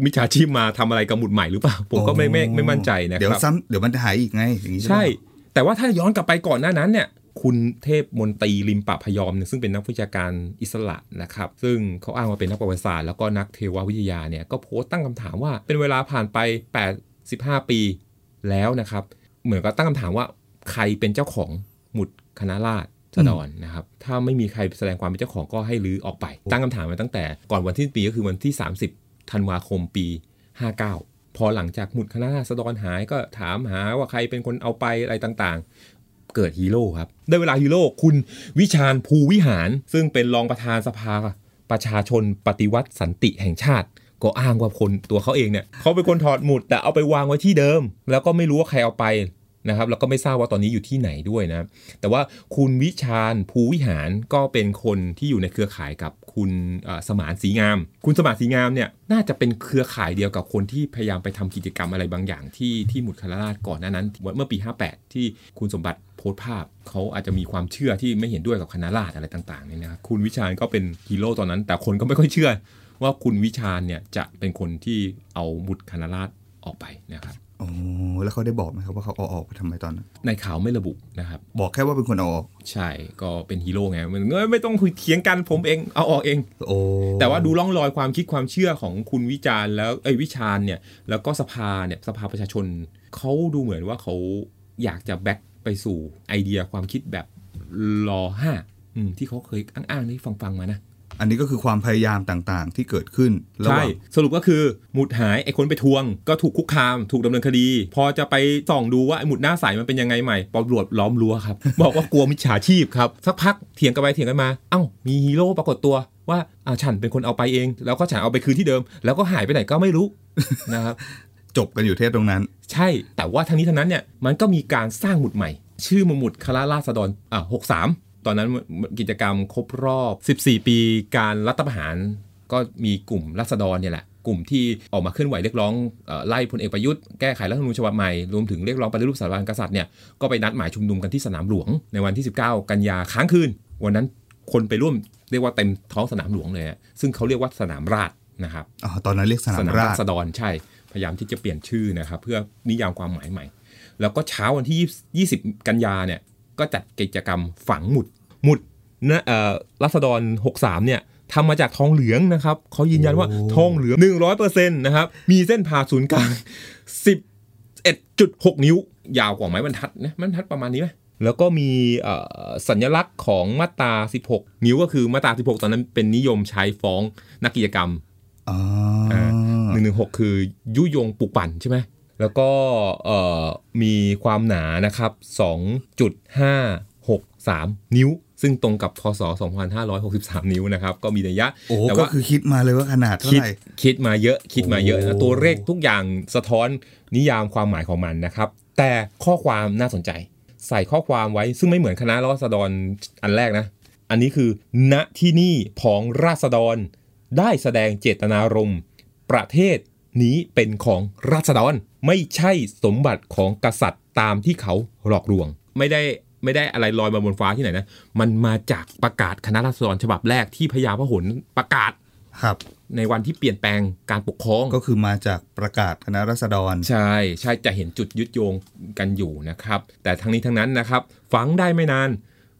มิจฉาชีพมาทำอะไรกับหมุดใหม่หรือเปล่า ผมก็ไม่ไม่ไม่มั่นใจนะเดี๋ยวครับซ้ำเดี๋ยวมันจะหายอีกไงอย่างนี้ใช่ไหมใช่ แต่ว่าถ้าย้อนกลับไปก่อนหน้านั้นเนี่ยคุณเทพมนตรีลิมปะพยอมเนี่ยซึ่งเป็นนักวิชาการอิสระนะครับ ซึ่งเขาอ้างว่าเป็นนักประวัติศาสตร์แล้วก็นักเทววิทยาเนี่ยก็โพสต์ตั้งคำถามว่าเป็นเวลาผ่านไป 85ปีแล้วนะครับ เหมือนกับตั้งคำถามว่าใครเป็นเจ้าของหมุดคณะราษฎรนะครับ ถ้าไม่มีใครแสดงความเป็นเจ้าของก็ให้รื้อออกไป ตั้งคำถามมาตั้งแต่ก่อนวันที่ปีก็คือวันที่ 30ธันวาคมปี 59 พอหลังจากหมุดคณะราษฎรหายก็ถามหาว่าใครเป็นคนเอาไปอะไรต่างๆเกิดฮีโร่ครับ ได้เวลาฮีโร่คุณวิชาญภูวิหาร ซึ่งเป็นรองประธานสภาประชาชนปฏิวัติสันติแห่งชาติ ก็อ้างว่าคนตัวเขาเองเนี่ยเขาเป็นคนถอดหมุดแต่เอาไปวางไว้ที่เดิม แล้วก็ไม่รู้ว่าใครเอาไปนะครับแล้วก็ไม่ทราบว่าตอนนี้อยู่ที่ไหนด้วยนะแต่ว่าคุณวิชาญภูวิหารก็เป็นคนที่อยู่ในเครือข่ายกับคุณสมานสีงาม คุณสมานสีงามเนี่ยน่าจะเป็นเครือข่ายเดียวกับคนที่พยายามไปทำกิจกรรมอะไรบางอย่างที่ที่หมุดคณะราษฎรก่อนหน้านั้นเมื่อปี 58 ที่คุณสมบัติโพสต์ภาพเขาอาจจะมีความเชื่อที่ไม่เห็นด้วยกับคณะราษฎรอะไรต่างๆเนี่ยนะครับคุณวิชาญก็เป็นฮีโร่ตอนนั้น แต่คนก็ไม่ค่อยเชื่อ ว่าคุณวิชาญเนี่ยจะเป็นคนที่เอาหมุดคณะราษฎรออกไปนะครับโอ้แล้วเขาได้บอกไหมครับว่าเขาเอาออกไปทำไมตอนนั้นในข่าวไม่ระบุนะครับ บอกแค่ว่าเป็นคนเอาออก ใช่ก็เป็นฮีโร่ไงมันเอ้ยไม่ต้องคุยเถียงกันผมเองเอาออกเองโอ้แต่ว่าดูร่องรอยความคิดความเชื่อของคุณวิจารณ์แล้วเอ้ยวิชาญเนี่ยแล้วก็สภาเนี่ยสภาประชาชนเขาดูเหมือนว่าเขาอยากจะแบ็กไปสู่ไอเดียความคิดแบบรอห้าอืมที่เขาเคยอ้างๆที่ฟังๆมานะ อันนี้ก็คือความพยายามต่างๆ ที่เกิดขึ้นระหใช่ว่างสรุปก็คือหมุดหายไอ้คนไปทวง ก็ถูกคุกคาม ถูกดำเนินคดี พอจะไปส่องดูว่าไอ้หมุดหน้าใสมันเป็นยังไงใหม่ตำรวจล้อมรั้วครับ บอกว่ากลัวมิจฉาชีพครับ สักพักเถียงกันไปเถียงกันมา เอ้ามีฮีโร่ปรากฏตัวว่าอ่าฉันเป็นคนเอาไปเอง แล้วก็ฉันเอาไปคืนที่เดิม แล้วก็หายไปไหนก็ไม่รู้นะครับจบกันอยู่เทศตรงนั้น ใช่แต่ว่าทั้งนี้ทั้งนั้นเนี่ยมันก็มีการสร้างหมุดใหม่ ชื่อหมุดคณะราษฎรอ่าหกสาม ตอนนั้นกิจกรรมครบรอบ 14 ปีการรัฐประหาร ก็มีกลุ่มรัษฎรเนี่ยแหละ กลุ่มที่ออกมาเคลื่อนไหวเรียกร้องเอ่อไล่พลเอกประยุทธ์แก้ไขรัฐธรรมนูญฉบับใหม่ รวมถึงเรียกร้องปฏิรูปสถาบันกษัตริย์เนี่ยก็ไปนัดหมายชุมนุมกันที่สนามหลวงในวันที่ 19 กันยาค้างคืน วันนั้นคนไปร่วมเรียกว่าเต็มท้องสนามหลวงเลยอะซึ่งเขาเรียกว่าสนามราษฎรนะครับอ๋อตอนนั้นเรียกสนามราราษฎษรฎรใช่พยายามที่จะเปลี่ยนชื่อนะครับเพื่อนิยามความหมายใหม่ แล้วก็เช้าวันที่ 20 กันยาเนี่ย ก็จัดกิจกรรมฝังหมุด หมุดนะเอ่อรัษฎร 63 เนี่ยทำมาจากทองเหลืองนะครับเขายืนยันว่าทองเหลือง 100%นะครับ มีเส้นผ่าศูนย์กลาง 11.6 นิ้ว ยาวกว่าไม้บรรทัดนะไม้บรรทัดประมาณนี้ไหมแล้วก็มีเอ่อสัญลักษณ์ของมาตรา 16 นิ้วก็คือมาตรา 16 ตอนนั้นเป็นนิยมใช้ฟ้องนักกิจกรรมอ๋อหนึ่งหนึ่งหกคือยุยงปลุกปั่นใช่ไหม แล้วก็เอ่อมีความหนานะครับ 2.563 นิ้ว ซึ่งตรงกับพศ 2563 นิ้วนะครับ ก็มีนัยยะโอ้แต่ก็ว่าคือคิดมาเลยว่าขนาดเท่าคิดไหร่คิดมาเยอะคิดมาเยอะโอ้นะตัวเลขทุกอย่างสะท้อนนิยามความหมายของมันนะครับ แต่ข้อความน่าสนใจ ใส่ข้อความไว้ซึ่งไม่เหมือนคณะราษฎรอันแรกนะ อันนี้คือ ณที่นี่ผองราษฎรได้แสดงเจตนารมณ์ประเทศนี้เป็นของราษฎร ไม่ใช่สมบัติของกษัตริย์ตามที่เขาหลอกลวง ไม่ได้ไม่ได้อะไรลอยมาบนฟ้าที่ไหนนะ มันมาจากประกาศคณะราษฎรฉบับแรกที่พญาพหลประกาศครับในวันที่เปลี่ยนแปลงการปกครองก็คือมาจากประกาศคณะรัษฎร ใช่ใช่จะเห็นจุดยึดโยงกันอยู่นะครับ แต่ทั้งนี้ทั้งนั้นนะครับ ฝังได้ไม่นาน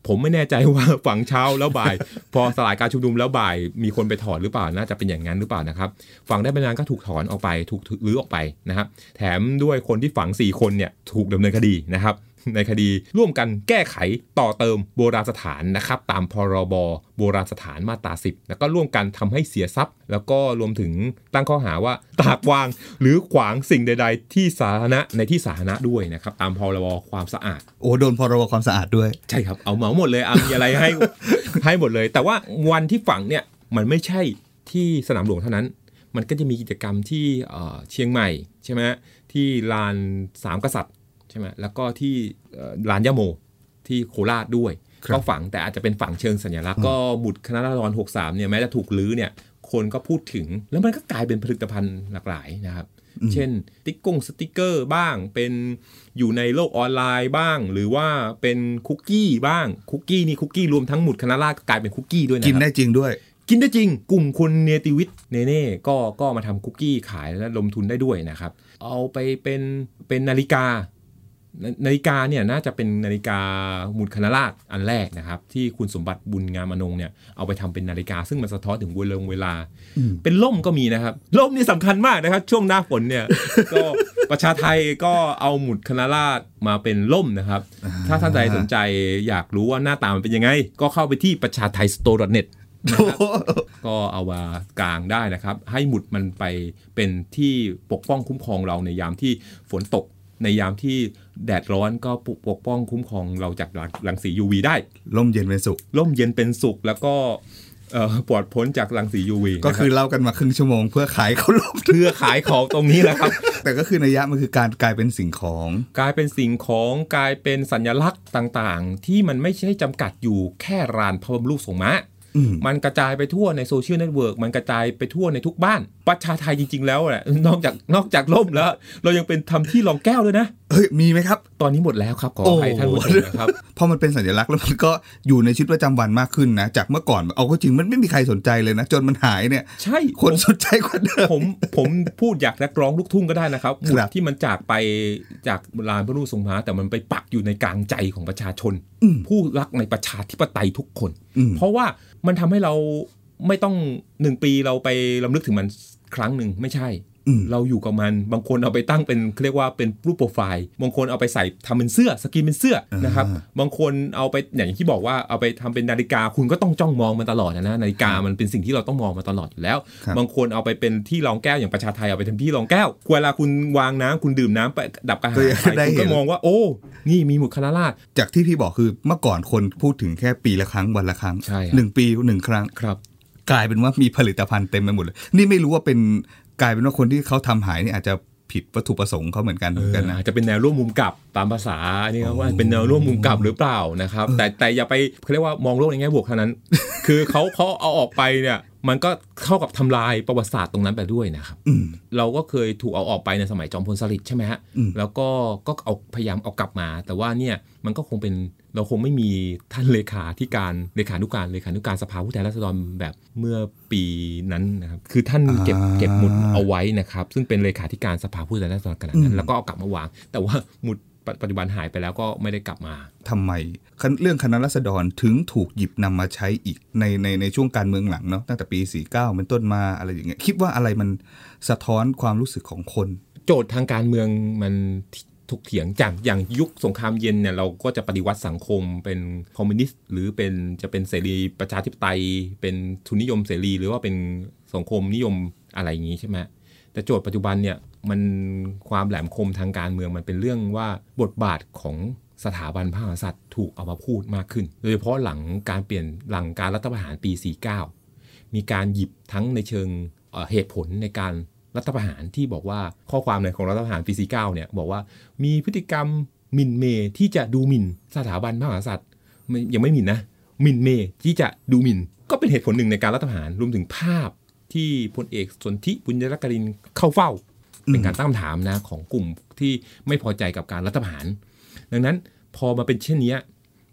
ผมไม่แน่ใจว่าฝังเช้าแล้วบ่าย พอสลายการชุมนุมแล้วบ่าย มีคนไปถอนหรือเปล่าน่าจะเป็นอย่างนั้นหรือเปล่านะครับฝังได้ไม่นานก็ถูกถอนออกไป ถูกรื้อออกไปนะครับแถมด้วยคนที่ฝัง 4 คนเนี่ยถูกดำเนินคดีนะครับ ในคดีร่วมกันแก้ไขต่อเติมโบราณสถานนะครับตามพรบโบราณสถานมาตรา10 แล้วก็ร่วมกันทำให้เสียทรัพย์ แล้วก็รวมถึงตั้งข้อหาว่าตากวาง หรือขวางสิ่งใด ๆ ที่สาธารณะในที่สาธารณะด้วยนะครับตามพรบความสะอาด โอ้โดนพรบความสะอาดด้วยใช่ครับเอาเหมาหมดเลยเอามีอะไรให้ให้หมดเลย แต่ว่าวันที่ฝังเนี่ยมันไม่ใช่ที่สนามหลวงเท่านั้น มันก็จะมีกิจกรรมที่เอ่อเชียงใหม่ใช่ไหมที่ลานสามกษัตริย์ใช่ไหมแล้วก็ที่เอ่อลานยะโมที่โคราชด้วยครับก็ฝังแต่อาจจะเป็นฝังเชิงสัญลักษณ์ก็บุตรคณะราษฎร63เนี่ยแม้จะถูกลื้อเนี่ยคนก็พูดถึงแล้วมันก็กลายเป็นผลิตภัณฑ์หลากหลายนะครับ เช่นติ๊กกงสติกเกอร์บ้างเป็นอยู่ในโลกออนไลน์บ้าง หรือว่าเป็นคุกกี้บ้างคุกกี้นี่คุกกี้รวมทั้งหมุดคณะราษฎรก็กลายเป็นคุกกี้ด้วยนะกินครับได้จริงด้วย กินได้จริง กลุ่มคุณเนติวิทย์เนเน่ก็ก็มาทำคุกกี้ขายและลงทุนได้ด้วยนะครับ เอาไปเป็นเป็นนาฬิกา นานาฬิกาเนี่ยน่าจะเป็นนาฬิกาหมุดคณราชอันแรกนะครับ ที่คุณสมบัติบุญงามอนงเนี่ยเอาไปทำเป็นนาฬิกา ซึ่งมันสะท้อนถึงเวลาเวลา เป็นล่มก็มีนะครับล่มนี่สำคัญมากนะครับ ช่วงหน้าฝนเนี่ยก็ประชาไทยก็เอาหมุดคณราชมาเป็นล่มนะครับ ถ้าท่านใดสนใจอยากรู้ว่าหน้าตามันเป็นยังไง ก็เข้าไปที่ประชาไทย store.net นะครับก็เอามากลางได้นะครับ ให้หมุดมันไปเป็นที่ปกป้องคุ้มครองเราในยามที่ฝนตก ในยามที่แดดร้อนก็ปกป้องคุ้มครองเราจากรังสี UV ได้ล่มเย็นเป็นสุข ร่มเย็นเป็นสุขแล้วก็เอ่อปลอดพ้นจากรังสี UV ก็คือนะรับเล่ากันมาครึ่งชั่วโมง เพื่อขายเขาล่มเพื่อขายของตรงนี้แหละครับ แต่ก็คือนัยยะมันคือการกลายเป็นสิ่งของ กลายเป็นสิ่งของกลายเป็นสัญลักษณ์ต่างๆ ที่มันไม่ใช่จำกัดอยู่แค่ลานพระบรมรูปทรงม้าอื มมันกระจายไปทั่วในโซเชียลเน็ตเวิร์กมันกระจายไปทั่วในทุกบ้าน ประชาไทจริง ๆ แล้วแหละนอกจากนอกจากล่มแล้ว เรายังเป็นทำที่รองแก้วด้วยนะเฮ้ยมีไหมครับ ตอนนี้หมดแล้วครับขออภัยโอ้ท่านผู้ชมนะครับพอมันเป็นสัญลักษณ์แล้วมันก็อยู่ในชีวิตประจำวันมากขึ้นนะจากเมื่อก่อนเอาก็จริงมันไม่มีใครสนใจเลยนะ จนมันหายเนี่ยใช่คนสนใจกว่าเดิมผมผมพูดอยากนักร้องลูกทุ่งก็ได้นะครับหมุดครับที่มันจากไปจากลานพระรูปทรงม้าแต่มันไปปักอยู่ในกลางใจของประชาชนอืม ผู้รักในประชาธิปไตยทุกคนอืมเพราะว่ามันทำให้เราไม่ต้องหนึ่งปีเราไปลำลึกถึงมันครั้งหนึ่งไม่ใช่อืม เราอยู่กับมัน บางคนเอาไปตั้งเป็นเขาเรียกว่าเป็นรูปโปรไฟล์ บางคนเอาไปใส่ทำเป็นเสื้อสกรีนเป็นเสื้อนะครับ บางคนเอาไปอย่างที่บอกว่าเอาไปทำเป็นนาฬิกา คุณก็ต้องจ้องมองมันตลอดนะนะนาฬิกามันเป็นสิ่งที่เราต้องมองมาตลอดอยู่แล้วครับบางคนเอาไปเป็นที่รองแก้วอย่างประชาไทยเอาไปทำที่รองแก้วเวลาคุณวางน้ำคุณดื่มน้ำไปดับกระหายไปคุณก็มองว่าโอ้ นี่มีหมุดคณะราษฎรจากที่พี่บอกคือเมื่อก่อนคนพูดถึงแค่ปีละครั้งวันละครั้งใช่ครับหนึ่งปีหนึ่งครั้งครับกลายเป็นว่ามีผลิตภัณฑ์เต็มไปหมดเลย นี่ไม่รู้ว่าเป็น กลายเป็นว่าคนที่เขาทำหายนี่อาจจะผิดวัตถุประสงค์เขาเหมือนกันเหมือนกันนะอาจจะเป็นแนวร่วมมุมกลับตามภาษานี่ครับว่าเป็นแนวร่วมมุมกลับหรือเปล่านะครับ แต่แต่อย่าไปเขาเรียกว่ามองโลกในแง่บวกเท่านั้น คือเขาเขาเอาออกไปเนี่ย มันก็เข้ากับทำลายประวัติศาสตร์ตรงนั้นไปด้วยนะครับอืมเราก็เคยถูกเอาออกไปในสมัยจอมพลสฤษดิ์ใช่ไหมฮะอืมแล้วก็ก็เอาพยายามเอากลับมา แต่ว่าเนี่ยมันก็คงเป็นเราคงไม่มีท่านเลขาที่การเลขานุการเลขานุการสภาผู้แทนราษฎรแบบเมื่อปีนั้นนะครับคือท่านเก็บอ่าเก็บหมุดเอาไว้นะครับ ซึ่งเป็นเลขาธิการสภาผู้แทนราษฎรขณะนั้อืนมแล้วก็เอากลับมาวาง แต่ว่าหมุด ปปัจจุบันหายไปแล้วก็ไม่ได้กลับมาทำไม เรื่องคณะรัษฎรถึงถูกหยิบนำมาใช้อีกในในในช่วงการเมืองหลังเนาะตั้งแต่ปี 49 เป็นต้นมาอะไรอย่างเงี้ยคิดว่าอะไรมันสะท้อนความรู้สึกของคน โจทย์ทางการเมืองมันถูกเถียงจากอย่างยุคสงครามเย็นเนี่ยเราก็จะปฏิวัติสังคมเป็นคอมมิวนิสต์หรือเป็นจะเป็นเสรีประชาธิปไตย เป็นทุนนิยมเสรี หรือว่าเป็นสังคมนิยมอะไรอย่างนี้ใช่ไหมแต่โจทย์ปัจจุบันเนี่ย มันความแหลมคมทางการเมืองมันเป็นเรื่องว่าบทบาทของสถาบันพระมหากษัตริย์ถูกเอามาพูดมากขึ้น โดยเฉพาะหลังการเปลี่ยนหลังการรัฐประหารปี 49 มีการหยิบทั้งในเชิงเเหตุผลในการรัฐประหารที่บอกว่าข้อความในของรัฐประหารปี 49 เนี่ยบอกว่ามีพฤติกรรมหมิ่นเมที่จะดูหมิ่นสถาบันพระมหากษัตริย์ยังไม่หมิ่นนะหมิ่นเมที่จะดูหมิ่น ก็เป็นเหตุผลหนึ่งในการรัฐประหารรวมถึงภาพที่พลเอกสนธิบุญยรักรินเข้าเฝ้า เป็นการตั้งคำถามนะของกลุ่มที่ไม่พอใจกับการรัฐประหาร ดังนั้นพอมาเป็นเช่นนี้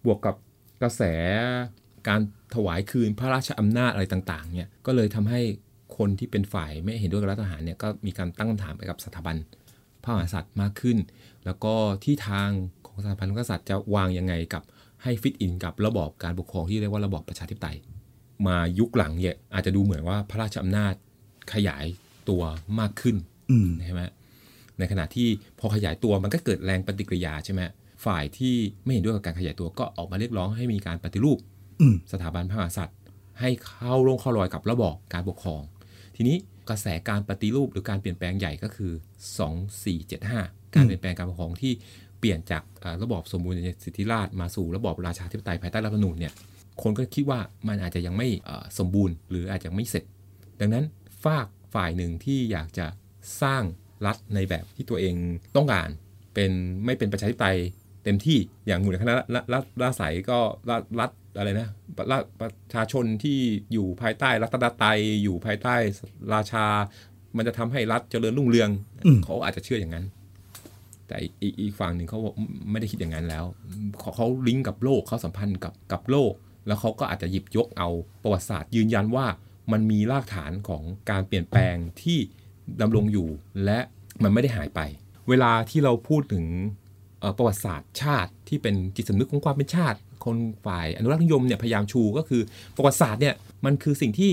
บวกกับกระแสการถวายคืนพระราชอำนาจอะไรต่างๆเนี่ยก็เลยทำให้คนที่เป็นฝ่ายไม่เห็นด้วยกับรัฐประหารเนี่ยก็มีการตั้งคำถามไปกับสถาบันพระมหากษัตริย์มากขึ้น แล้วก็ที่ทางของสถาบันพระมหากษัตริย์จะวางยังไงกับให้ฟิตอินกับระบอบการปกครองที่เรียกว่าระบอบประชาธิปไตย มายุคหลังเนี่ยอาจจะดูเหมือนว่าพระราชอำนาจขยายตัวมากขึ้น ใช่ไหมในขณะที่พอขยายตัวมันก็เกิดแรงปฏิกิริยาใช่ไหมฝ่ายที่ไม่เห็นด้วยกับการขยายตัวก็ออกมาเรียกร้องให้มีการปฏิรูปอืมสถาบันพระมหากษัตริย์ ให้เข้าร่วงเข้ารอยกับระบอบการปกครอง ทีนี้กระแสการปฏิรูปหรือการเปลี่ยนแปลงใหญ่ก็คือ 2475 การเปลี่ยนแปลงการปกครองที่เปลี่ยนจากอ่าระบอบสมบูรณสิทธิราชย์มาสู่ระบอบราชาธิปไตยภายใต้รัฐธรรมนูญเนี่ยคนก็คิดว่ามันอาจจะยังไม่อ่าสมบูรณ์ หรืออาจจะไม่เสร็จ ดังนั้นฝากฝ่ายหนึ่งที่อยากจะ สร้างรัฐในแบบที่ตัวเองต้องการ เป็นไม่เป็นประชาธิปไตยเต็มที่อย่างหมู่คณะรัฐรัฐรัฐใสก็รัฐรัฐอะไรนะรัฐประชาชนที่อยู่ภายใต้รัฐไตยอยู่ภายใต้ราชา มันจะทำให้รัฐเจริญรุ่งเรืองอืมเขาอาจจะเชื่ออย่างนั้น แต่อีกอีกอีกฝั่งหนึ่งเขาบอกไม่ได้คิดอย่างนั้นแล้วเขาเขาลิงก์กับโลกเขาสัมพันธ์กับกับโลก แล้วเขาก็อาจจะหยิบยกเอาประวัติศาสตร์ยืนยันว่ามันมีรากฐานของการเปลี่ยนแปลงที่ ดำรงอยู่ และมันไม่ได้หายไป เวลาที่เราพูดถึงประวัติศาสตร์ชาติที่เป็นจิตสำนึกของความเป็นชาติ คนฝ่ายอนุรักษ์นิยมเนี่ยพยายามชูก็คือประวัติศาสตร์เนี่ยมันคือสิ่งที่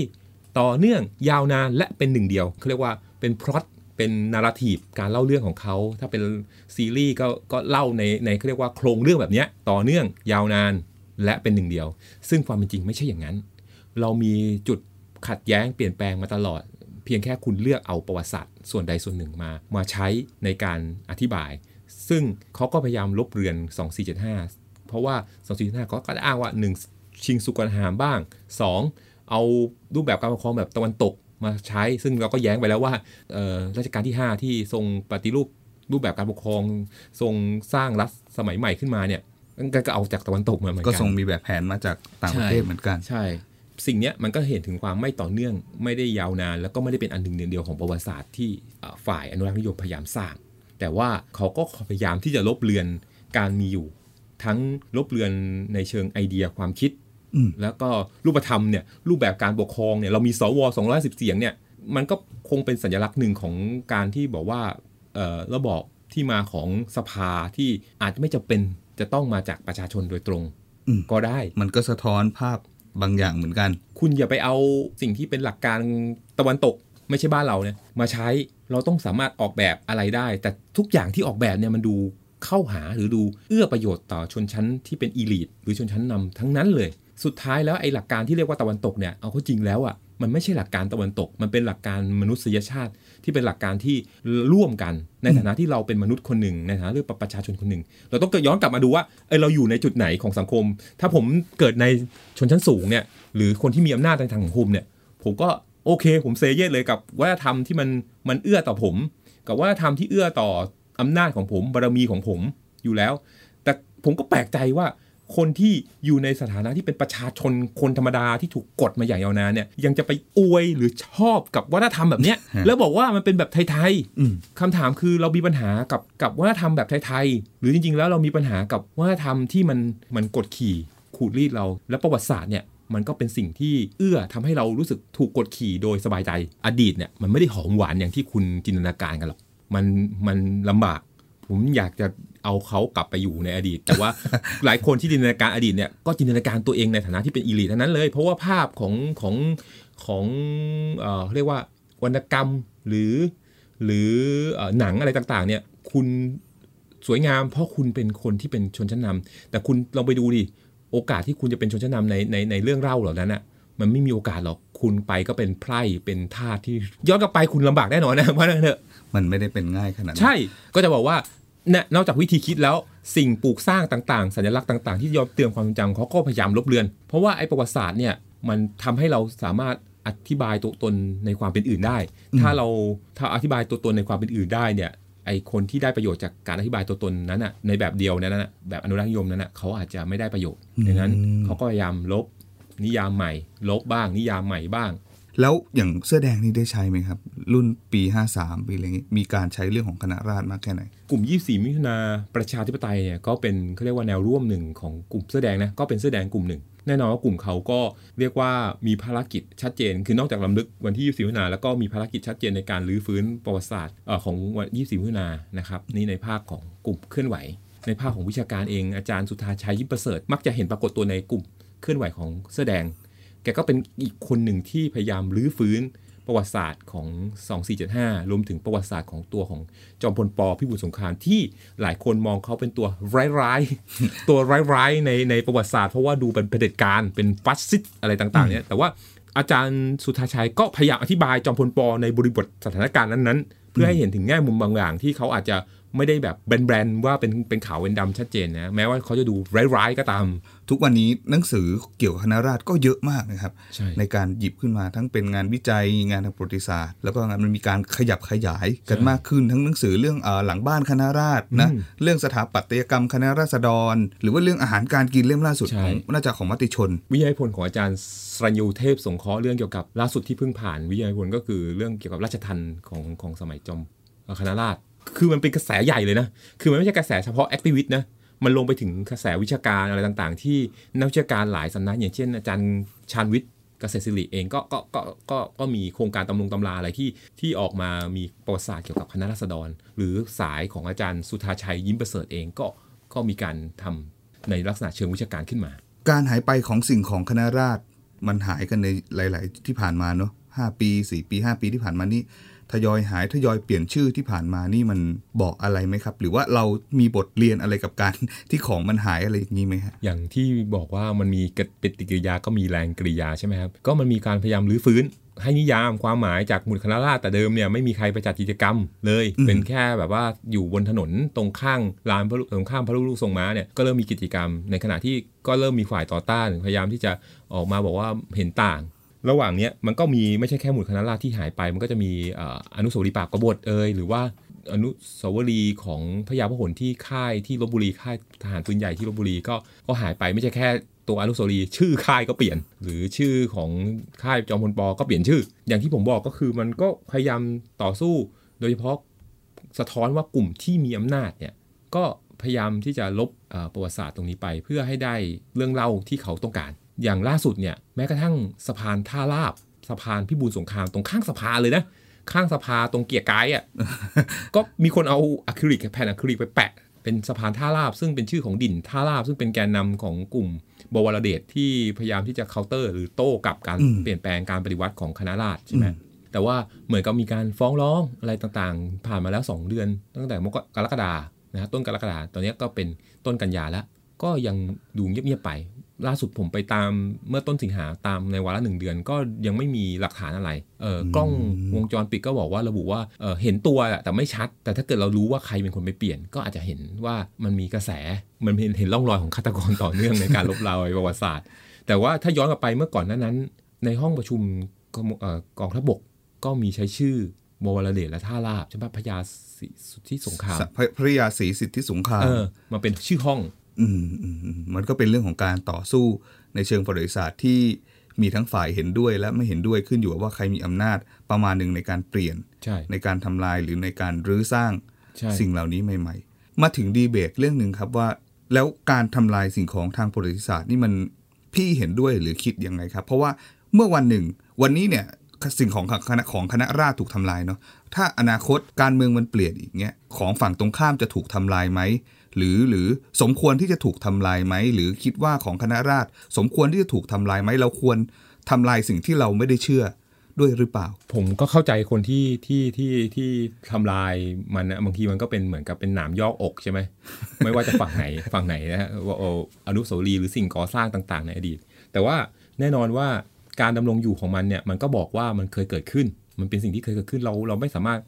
ต่อเนื่องยาวนานและเป็นหนึ่งเดียวเขาเรียกว่าเป็นพล็อตเป็นนาราทีฟการเล่าเรื่องของเขา ถ้าเป็นซีรีส์ก็ก็เล่าในในเขาเรียกว่าโครงเรื่องแบบนี้ต่อเนื่องยาวนานและเป็นหนึ่งเดียว ซึ่งความเป็นจริงไม่ใช่อย่างนั้น เรามีจุดขัดแย้งเปลี่ยนแปลงมาตลอด พียงแค่คุณเลือกเอาประวัติศาสตร์ส่วนใดส่วนหนึ่งมา มาใช้ในการอธิบาย ซึ่งเขาก็พยายามลบเรือน 2475 เพราะว่า 2475ก็อ้างว่า 1 ชิงสุกรหามบ้าง 2 เอารูปแบบการปกครองแบบตะวันตกมาใช้ ซึ่งเราก็แย้งไปแล้วว่ารัชกาลที่ 5 ที่ทรงปฏิรูปรูปแบบการปกครองทรงสร้างรัฐสมัยใหม่ขึ้นมาเนี่ยก็เอาจากตะวันตกมาเหมือนกันก็ทรงมีแบบแผนมาจากต่างประเทศเหมือนกันใช่ สิ่งนี้มันก็เห็นถึงความไม่ต่อเนื่องไม่ได้ยาวนาน แล้วก็ไม่ได้เป็นอันหนึ่งเดียวของประวัติศาสตร์ที่ฝ่ายอนุรักษ์นิยมพยายามสร้าง แต่ว่าเขาก็พยายามที่จะลบเลือนการมีอยู่ ทั้งลบเลือนในเชิงไอเดียความคิด แล้วก็รูปธรรมเนี่ยรูปแบบการปกครองเนี่ยเรามีสว210เสียงเนี่ยมันก็คงเป็นสัญลักษณ์หนึ่งของการที่บอกว่าระบอบที่มาของสภาที่อาจจะไม่จะเป็นจะต้องมาจากประชาชนโดยตรงก็ได้ มันก็สะท้อนภาพ บางอย่างเหมือนกัน คุณอย่าไปเอาสิ่งที่เป็นหลักการตะวันตกไม่ใช่บ้านเราเนี่ยมาใช้เราต้องสามารถออกแบบอะไรได้ แต่ทุกอย่างที่ออกแบบเนี่ยมันดูเข้าหาหรือดูเอื้อประโยชน์ต่อชนชั้นที่เป็นอีลิทหรือชนชั้นนำทั้งนั้นเลย สุดท้ายแล้วไอ้หลักการที่เรียกว่าตะวันตกเนี่ยเอาเข้าจริงแล้วอะ มันไม่ใช่หลักการตะวันตก มันเป็นหลักการมนุษยชาติที่เป็นหลักการที่ร่วมกัน ในฐานะที่เราเป็นมนุษย์คนหนึ่งในฐานะเรื่องประชาชนคนหนึ่ง เราต้องย้อนกลับมาดูว่าเออเราอยู่ในจุดไหนของสังคม ถ้าผมเกิดในชนชั้นสูงเนี่ยหรือคนที่มีอำนาจในทางสังคมเนี่ยผมก็โอเค ผมเซเยสเลยกับวัฒนธรรมที่มันมันเอื้อต่อผม กับวัฒนธรรมที่เอื้อต่ออำนาจของผมบารมีของผมอยู่แล้ว แต่ผมก็แปลกใจว่า คนที่อยู่ในสถานะที่เป็นประชาชนคนธรรมดาที่ถูกกดมาอย่างยาวนานเนี่ยยังจะไปอวยหรือชอบกับวัฒนธรรมแบบเนี้ยแล้วบอกว่ามันเป็นแบบไทยๆคำถามคือเรามีปัญหากับกับวัฒนธรรมแบบไทยๆหรือจริง ๆ แล้วเรามีปัญหากับวัฒนธรรมที่มันมันกดขี่ขูดรีดเรา และประวัติศาสตร์เนี่ยมันก็เป็นสิ่งที่เอื้อทำให้เรารู้สึกถูกกดขี่โดยสบายใจ อดีตเนี่ยมันไม่ได้หอมหวานอย่างที่คุณจินตนาการกันหรอกมันมันลำบาก ผมอยากจะ เอาเขากลับไปอยู่ในอดีต แต่ว่าหลายคนที่จินตนาการอดีตเนี่ยก็จินตนาการตัวเองในฐานะที่เป็นอีลิททั้งนั้นเลย เพราะว่าภาพของของของเอ่อเรียกว่าวรรณกรรมหรือ หรือหนังอะไรต่างๆ เนี่ยคุณสวยงามเพราะคุณเป็นคนที่เป็นชนชั้นนาแต่คุณลองไปดูดิโอกาสที่คุณจะเป็นชนชั้นนาในในในเรื่องเล่าเหล่านั้นอะมันไม่มีโอกาสหรอกคุณไปก็เป็นไพร่เป็นทาสที่ย้อนกลับไปคุณลำบากแน่นอนนะเพราะนั่นเถอะมันไม่ได้เป็นง่ายขนาดใช่ก็จะบอกว่า เนี่ยนอกจากวิธีคิดแล้วสิ่งปลูกสร้างต่างๆ สัญลักษณ์ต่างๆ ที่ยอมเตือนความจำเขาก็พยายามลบเลือน เพราะว่าไอ้ประวัติศาสตร์เนี่ยมันทำให้เราสามารถอธิบายตัวตนในความเป็นอื่นได้ ถ้าเราถ้าอธิบายตัวตนในความเป็นอื่นได้เนี่ยไอคนที่ได้ประโยชน์จากการอธิบายตัวตนนั้นอะในแบบเดียวนั้นอะแบบอนุรักษ์นิยมนั้นอะเขาอาจจะไม่ได้ประโยชน์ดังนั้นเขาก็พยายามลบนิยามใหม่ ลบบ้าง นิยามใหม่บ้าง แล้วอย่างเสื้อแดงนี่ได้ใช้ไหมครับ รุ่นปี 53 ปีอะไรเงี้ยมีการใช้เรื่องของคณะราษฎรมากแค่ไหน กลุ่ม 24 มิถุนาประชาธิปไตยเนี่ยก็เป็นเขาเรียกว่าแนวร่วมหนึ่งของกลุ่มเสื้อแดงนะก็เป็นเสื้อแดงกลุ่มหนึ่งแน่นอนว่ากลุ่มเขาก็เรียกว่ามีภารกิจชัดเจน คือนอกจากลำลึกวันที่ 24มิถุนาแล้วก็มีภารกิจชัดเจนในการรื้อฟื้นประวัติศาสตร์ของวัน24มิถุนานะครับนี่ในภาคของกลุ่มเคลื่อนไหว ในภาคของวิชาการเองอาจารย์สุธาชัยยิปประเสริฐมักจะเห็นปรากฏตัวในกลุ่มเคลื่อนไหวของเสื้อแดง แกก็เป็นอีกคนหนึ่งที่พยายามรื้อฟื้นประวัติศาสตร์ของ 2475 รวมถึงประวัติศาสตร์ของตัวของจอมพลปพิบูลสงครามที่หลายคนมองเขาเป็นตัวร้ายๆ ตัวร้ายๆในในประวัติศาสตร์เพราะว่าดูเป็นเผด็จการเป็นฟัสซิสอะไรต่างๆเนี่ยแต่ว่าอาจารย์สุธาชัยก็พยายามอธิบายจอมพลปในบริบทสถานการณ์นั้นๆ เพื่อให้เห็นถึงแง่มุมบางอย่างที่เขาอาจจะ ไม่ได้แบบแบรนด์ว่าเป็นเป็นขาวเป็นดำชัดเจนนะแม้ว่าเขาจะดูร้ายๆก็ตาม ทุกวันนี้หนังสือเกี่ยวกับคณะราษฎรก็เยอะมากนะครับใในการหยิบขึ้นมาทั้งเป็นงานวิจัยงานทางประวัติศาสตร์ แล้วก็งานมันมีการขยับขยายกันมากขึ้นทั้งหนังสือเรื่องอหลังบ้านคณะราษฎรนะเรื่องสถาปัตยกรรมคณะราษฎร หรือว่าเรื่องอาหารการกินเล่มล่าสุดของน่าจะของมติชน วิทยาพลของอาจารย์สรัญยูเทพสงเคราะห์เรื่องเกี่ยวกับล่าสุดที่เพิ่งผ่านวิทยาพลก็คือเรื่องเกี่ยวกับราชทันของของสมัยจอมคณะราษฎร คือมันเป็นกระแสใหญ่เลยนะ คือมันไม่ใช่กระแสเฉพาะแอคทิวิตนะ มันลงไปถึงกระแสวิชาการอะไรต่างๆ ที่นักวิชาการหลายสำนักอย่างเช่นอาจารย์ชาญวิทย์เกษตรศิริเองก็ก็ก็ก็ก็มีโครงการตำลงตำราอะไรที่ที่ออกมามีประวัติศาสตร์เกี่ยวกับคณะรัษฎร หรือสายของอาจารย์สุธาชัยยิ้มประเสริฐเองก็ก็มีการทำในลักษณะเชิงวิชาการขึ้นมา การหายไปของสิ่งของคณะราษฎรมันหายกันในหลาย ๆ ที่ผ่านมาเนาะห้าปีสี่ปีห้าปีที่ผ่านมานี่ ทยอยหายทยอยเปลี่ยนชื่อที่ผ่านมานี่มันบอกอะไรไหมครับ หรือว่าเรามีบทเรียนอะไรกับการที่ของมันหายอะไรอย่างนี้ไหมฮะอย่างที่บอกว่ามันมีกปฏิกิริยาก็มีแรงกริยาใช่ไหมครับก็มันมีการพยายามรื้อฟื้นให้นิยามความหมายจากหมุดคณะราษฎรแต่เดิมเนี่ยไม่มีใครไปจัดกิจกรรมเลยอืมเป็นแค่แบบว่าอยู่บนถนนตรงข้างลานพระลูกตรงข้ามพระลูกทรงม้าเนี่ยก็เริ่มมีกิจกรรม ในขณะที่ก็เริ่มมีฝ่ายต่อต้าน พยายามที่จะออกมาบอกว่าเห็นต่าง ระหว่างเนี้ยมันก็มีไม่ใช่แค่หมุดคณะราษฎรที่หายไป มันก็จะมีอนุสาวรีย์ปราบกบฏเอยหรือว่าอนุสาวรีย์ของพระยาพหลที่ค่ายที่ลบบุรีค่ายทหารปืนใหญ่ที่ลบบุรีก็ก็หายไปไม่ใช่แค่ตัวอนุสาวรีย์ชื่อค่ายก็เปลี่ยน หรือชื่อของค่ายจอมพลปอก็เปลี่ยนชื่อ อย่างที่ผมบอกก็คือมันก็พยายามต่อสู้ โดยเฉพาะสะท้อนว่ากลุ่มที่มีอำนาจเนี่ยก็พยายามที่จะลบประวัติศาสตร์ตรงนี้ไป เพื่อให้ได้เรื่องเล่าที่เขาต้องการ อย่างล่าสุดเนี่ยแม้กระทั่งสะพานท่าลาบสะพานพิบูลสงครามตรงข้างสะพานเลยนะข้างสะพานตรงเกียร์กายอะก็มีคนเอาอะคริลิกแผ่นอะคริลิกไปแปะ เป็นสะพานท่าลาบ ซึ่งเป็นชื่อของดิ่นท่าลาบ ซึ่งเป็นแกนนำของกลุ่มบวรเดชที่พยายามที่จะเคาน์เตอร์ หรือโต้กับการอืมเปลี่ยนแปลงการปฏิวัติของคณะราษฎรใช่ไหมแต่ว่าเหมือนกับมีการฟ้องร้องอะไรต่างๆ ผ่านมาแล้ว 2 เดือน ตั้งแต่มกกรกฎานะฮะต้นกรกฎาตอนนี้ก็เป็นต้นกันยาแล้ว ก็ยังดูเงียบๆไป ล่าสุดผมไปตามเมื่อต้นสิงหาตามในวาระหนึ่งเดือน ก็ยังไม่มีหลักฐานอะไรเออกล้องวงจรปิดก็บอกว่าระบุว่าเออเห็นตัวแหละแต่ไม่ชัด แต่ถ้าเกิดเรารู้ว่าใครเป็นคนไปเปลี่ยน ก็อาจจะเห็นว่ามันมีกระแสมันเห็นเห็นร่องรอยของฆาตกรต่อเนื่องในการลบลายประวัติศาสตร์ แต่ว่าถ้าย้อนกลับไปเมื่อก่อนหนั้นนั้น ในห้องประชุมกองเอ่อกองทัพบกก็มีใช้ชื่อบวรเดชและท่าราบใช่ไหมพญาศรีสุทธิสงครามพระพระยาศรีสิทธิสงครามเออมาเป็นชื่อห้อง อืมอืมอืมมันก็เป็นเรื่องของการต่อสู้ในเชิงประวัติศาสตร์ที่มีทั้งฝ่ายเห็นด้วยและไม่เห็นด้วยขึ้นอยู่กับว่าใครมีอำนาจประมาณหนึ่งในการเปลี่ยนใช่ในการทำลายหรือในการรื้อสร้างใช่สิ่งเหล่านี้ใหม่ ๆ มาถึงดีเบตเรื่องหนึ่งครับว่า แล้วการทำลายสิ่งของทางประวัติศาสตร์นี่มันพี่เห็นด้วยหรือคิดยังไงครับ เพราะว่าเมื่อวันหนึ่ง วันนี้เนี่ยสิ่งของคณะของคณะราษฎรถูกทำลายเนาะถ้าอนาคตการเมืองมันเปลี่ยนอีกเงี้ยของฝั่งตรงข้ามจะถูกทำลายไหม หรือหรือสมควรที่จะถูกทำลายไหมหรือคิดว่าของคณะราษฎรสมควรที่จะถูกทำลายไหมเราควรทำลายสิ่งที่เราไม่ได้เชื่อด้วยหรือเปล่า ผมก็เข้าใจคนที่ที่ที่ที่ทำลายมันนะบางทีมันก็เป็นเหมือนกับเป็นหนามยอกอกใช่ไหม ไม่ว่าจะฝั่งไหนฝั่งไหนนะฮะว่าอนุสาวรีย์หรือสิ่งก่อสร้างต่าง ๆ ในอดีต แต่ว่าแน่นอนว่าการดำรงอยู่ของมันเนี่ยมันก็บอกว่ามันเคยเกิดขึ้น มันเป็นสิ่งที่เคยเกิดขึ้นเราเราไม่สามารถ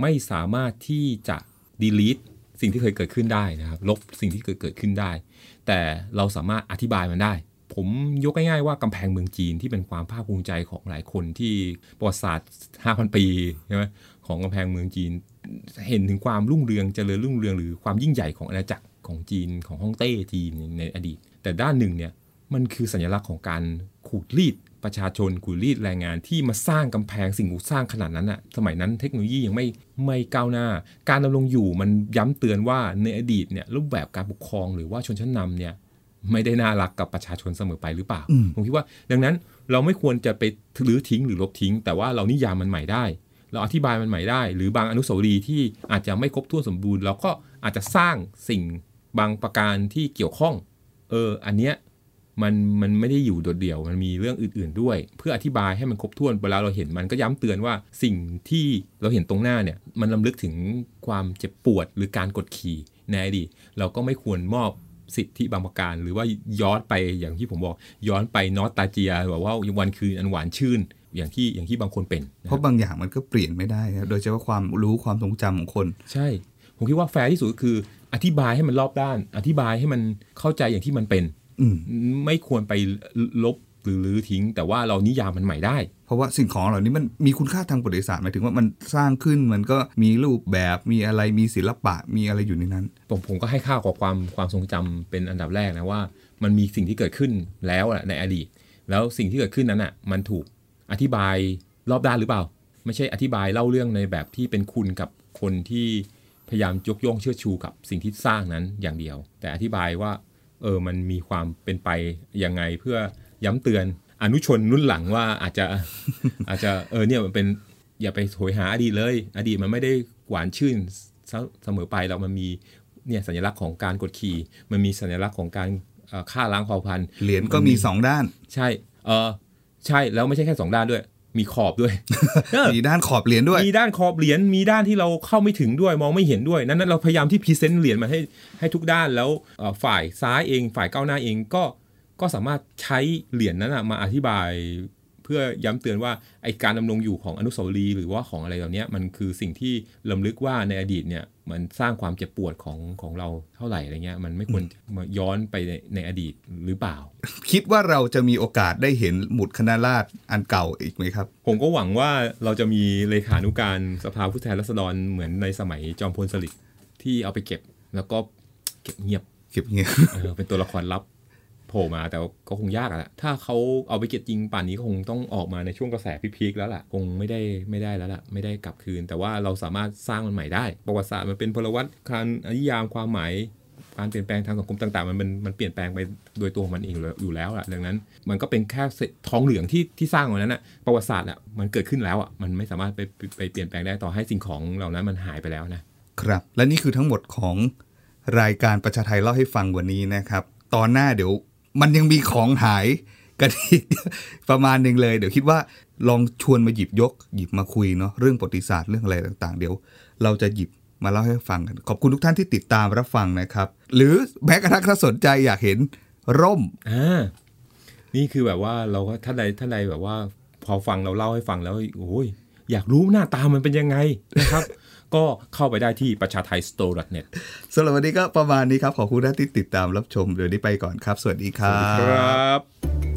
ไม่สามารถที่จะ delete สิ่งที่เคยเกิดขึ้นได้นะครับ ลบสิ่งที่เคยเกิดขึ้นได้ แต่เราสามารถอธิบายมันได้ ผมยกง่ายๆว่ากำแพงเมืองจีนที่เป็นความภาคภูมิใจของหลายคนที่ประวัติศาสตร์ 5,000 ปีใช่ไหมของกำแพงเมืองจีน เห็นถึงความรุ่งเรืองเจริญรุ่งเรืองหรือความยิ่งใหญ่ของอาณาจักรของจีนของฮ่องเต้จีนในอดีต แต่ด้านหนึ่งเนี่ยมันคือสัญลักษณ์ของการขูดรีด ประชาชนขูดรีดแรงงานที่มาสร้างกำแพงสิ่งปลูกสร้างขนาดนั้นอะสมัยนั้นเทคโนโลยียังไม่ไม่ก้าวหน้า การดำรงอยู่มันย้ำเตือนว่าในอดีตเนี่ยรูปแบบการปกครองหรือว่าชนชั้นนำเนี่ยไม่ได้น่ารักกับประชาชนเสมอไปหรือเปล่าอืมผมคิดว่า ดังนั้นเราไม่ควรจะไปรื้อทิ้งหรือลบทิ้ง แต่ว่าเรานิยามมันใหม่ได้ เราอธิบายมันใหม่ได้ หรือบางอนุสาวรีย์ที่อาจจะไม่ครบถ้วนสมบูรณ์เราก็อาจจะสร้างสิ่งบางประการที่เกี่ยวข้อง เออ อันเนี้ย มันมันไม่ได้อยู่โดดเดี่ยวมันมีเรื่องอื่น ๆด้วย เพื่ออธิบายให้มันครบถ้วนเวลาเราเห็นมันก็ย้ำเตือนว่าสิ่งที่เราเห็นตรงหน้าเนี่ยมันลำลึกถึงความเจ็บปวดหรือการกดขี่ในอดีตเราก็ไม่ควรมอบสิทธิบางประการ หรือว่าย้อนไปอย่างที่ผมบอก ย้อนไปนอตตาเจียแบบว่าวันคืนอันหวานชื่นอย่างที่อย่างที่บางคนเป็นนะเพครับราะบางอย่างมันก็เปลี่ยนไม่ได้ครับโดยเฉพาะความรู้ความทรงจำของคน ใช่ ผมคิดว่าแฟร์ที่สุดก็คือ อธิบายให้มันรอบด้าน อธิบายให้มันเข้าใจอย่างที่มันเป็นอืม ไม่ควรไปลบหรือลื้อทิ้ง แต่ว่าเรานิยามมันใหม่ได้ เพราะว่าสิ่งของเหล่านี้มันมีคุณค่าทางประวัติศาสตร์หมายถึงว่ามันสร้างขึ้นมันก็มีรูปแบบมีอะไรมีศิลปะมีอะไรอยู่ในนั้น ผมผมก็ให้ค่ากับความความทรงจำเป็นอันดับแรกนะว่า มันมีสิ่งที่เกิดขึ้นแล้วอะในอดีต แล้วสิ่งที่เกิดขึ้นนั้นอะมันถูกอธิบายรอบด้านหรือเปล่า ไม่ใช่อธิบายเล่าเรื่องในแบบที่เป็นคุณกับคนที่พพยายามยกย่องเชิดชูกับสิ่งที่สร้างนั้นอย่างเดียว แต่อธิบายว่า เออมันมีความเป็นไปยังไงเพื่อย้ำเตือนอนุชนรุ่นหลังว่าอาจจะอาจจะเออเนี่ยมันเป็นอย่าไปโหยหาอดีตเลย อดีตมันไม่ได้หวานชื่นเสเสมอไปเรามันมีเนี่ยสัญลักษณ์ของการกดขี่ มันมีสัญลักษณ์ของการเอ่อฆ่าล้างเผ่าพันธุ์เหรียญก็มีสองด้าน ใช่เออใช่แล้วไม่ใช่แค่สองด้านด้วย มีขอบด้วยเออมีด้านขอบเหรียญด้วย มีด้านขอบเหรียญ มีด้านที่เราเข้าไม่ถึงด้วย มองไม่เห็นด้วย นั้นนั้นเราพยายามที่ present เหรียญมาให้ให้ทุกด้าน แล้วเอ่อฝ่ายซ้ายเอง ฝ่ายก้าวหน้าเองก็ก็สามารถใช้เหรียญนั้นนะมาอธิบาย เพื่อย้ำเตือนว่าไอการดำรงอยู่ของอนุสาวรีย์หรือว่าของอะไรเหล่านี้มันคือสิ่งที่ลำลึกว่าในอดีตเนี่ย มันสร้างความเจ็บปวดของของเราเท่าไหร่อะไรเงี้ย มันไม่ควรมาย้อนไปในในอดีตหรือเปล่า คิดว่าเราจะมีโอกาสได้เห็นหมุดคณะราษฎรอันเก่าอีกไหมครับ ผมก็หวังว่าเราจะมีเลขานุการสภาผู้แทนราษฎรเหมือนในสมัยจอมพลสฤษดิ์ที่เอาไปเก็บ แล้วก็เก็บเงียบเก็บเงี้ยเออเป็นตัวละครลับ โผล่มาแต่ก็คงยากอะแหละถ้าเขาเอาไปเก็บจริงป่านนี้ก็คงต้องออกมาในช่วงกระแสพีคๆแล้วล่ะ คงไม่ได้ไม่ได้แล้วล่ะ ไม่ได้กลับคืน แต่ว่าเราสามารถสร้างมันใหม่ได้ ประวัติศาสตร์มันเป็นพลวัตการนิยามความหมายการเปลี่ยนแปลงทางสังคมต่างๆ มันมันมันเปลี่ยนแปลงไปโดยตัวมันเองอยู่แล้วล่ะดังนั้น มันก็เป็นแค่เศษทองเหลืองที่ที่สร้างมานั้นน่ะประวัติศาสตร์อะมันเกิดขึ้นแล้วอะมันไม่สามารถไปไปไปเปลี่ยนแปลงได้ต่อให้สิ่งของเหล่านั้นมันหายไปแล้วนะครับ และนี่คือทั้งหมดของรายการประชาไทยเล่าให้ฟังวันนี้นะครับ ตอนหน้าเดี๋ยว มันยังมีของหายกันอีกประมาณหนึ่งเลย เดี๋ยวคิดว่าลองชวนมาหยิบยก หยิบมาคุยเนาะเรื่องประวัติศาสตร์เรื่องอะไรต่างๆ เดี๋ยวเราจะหยิบมาเล่าให้ฟังกัน ขอบคุณทุกท่านที่ติดตามรับฟังนะครับ หรือแม้กระทั่งถ้าสนใจอยากเห็นร่มอ่านี่คือแบบว่าเราก็ท่านใดท่านใดแบบว่า พอฟังเราเล่าให้ฟังแล้วโอ้ยอยากรู้หน้าตามันเป็นยังไงนะครับ ก็เข้าไปได้ที่ประชาไทย store.net สำหรับวันนี้ก็ประมาณนี้ครับ ขอบคุณท่านที่ติดตามรับชมเดี๋ยวนี้ไปก่อนครับ สวัสดีครับครับ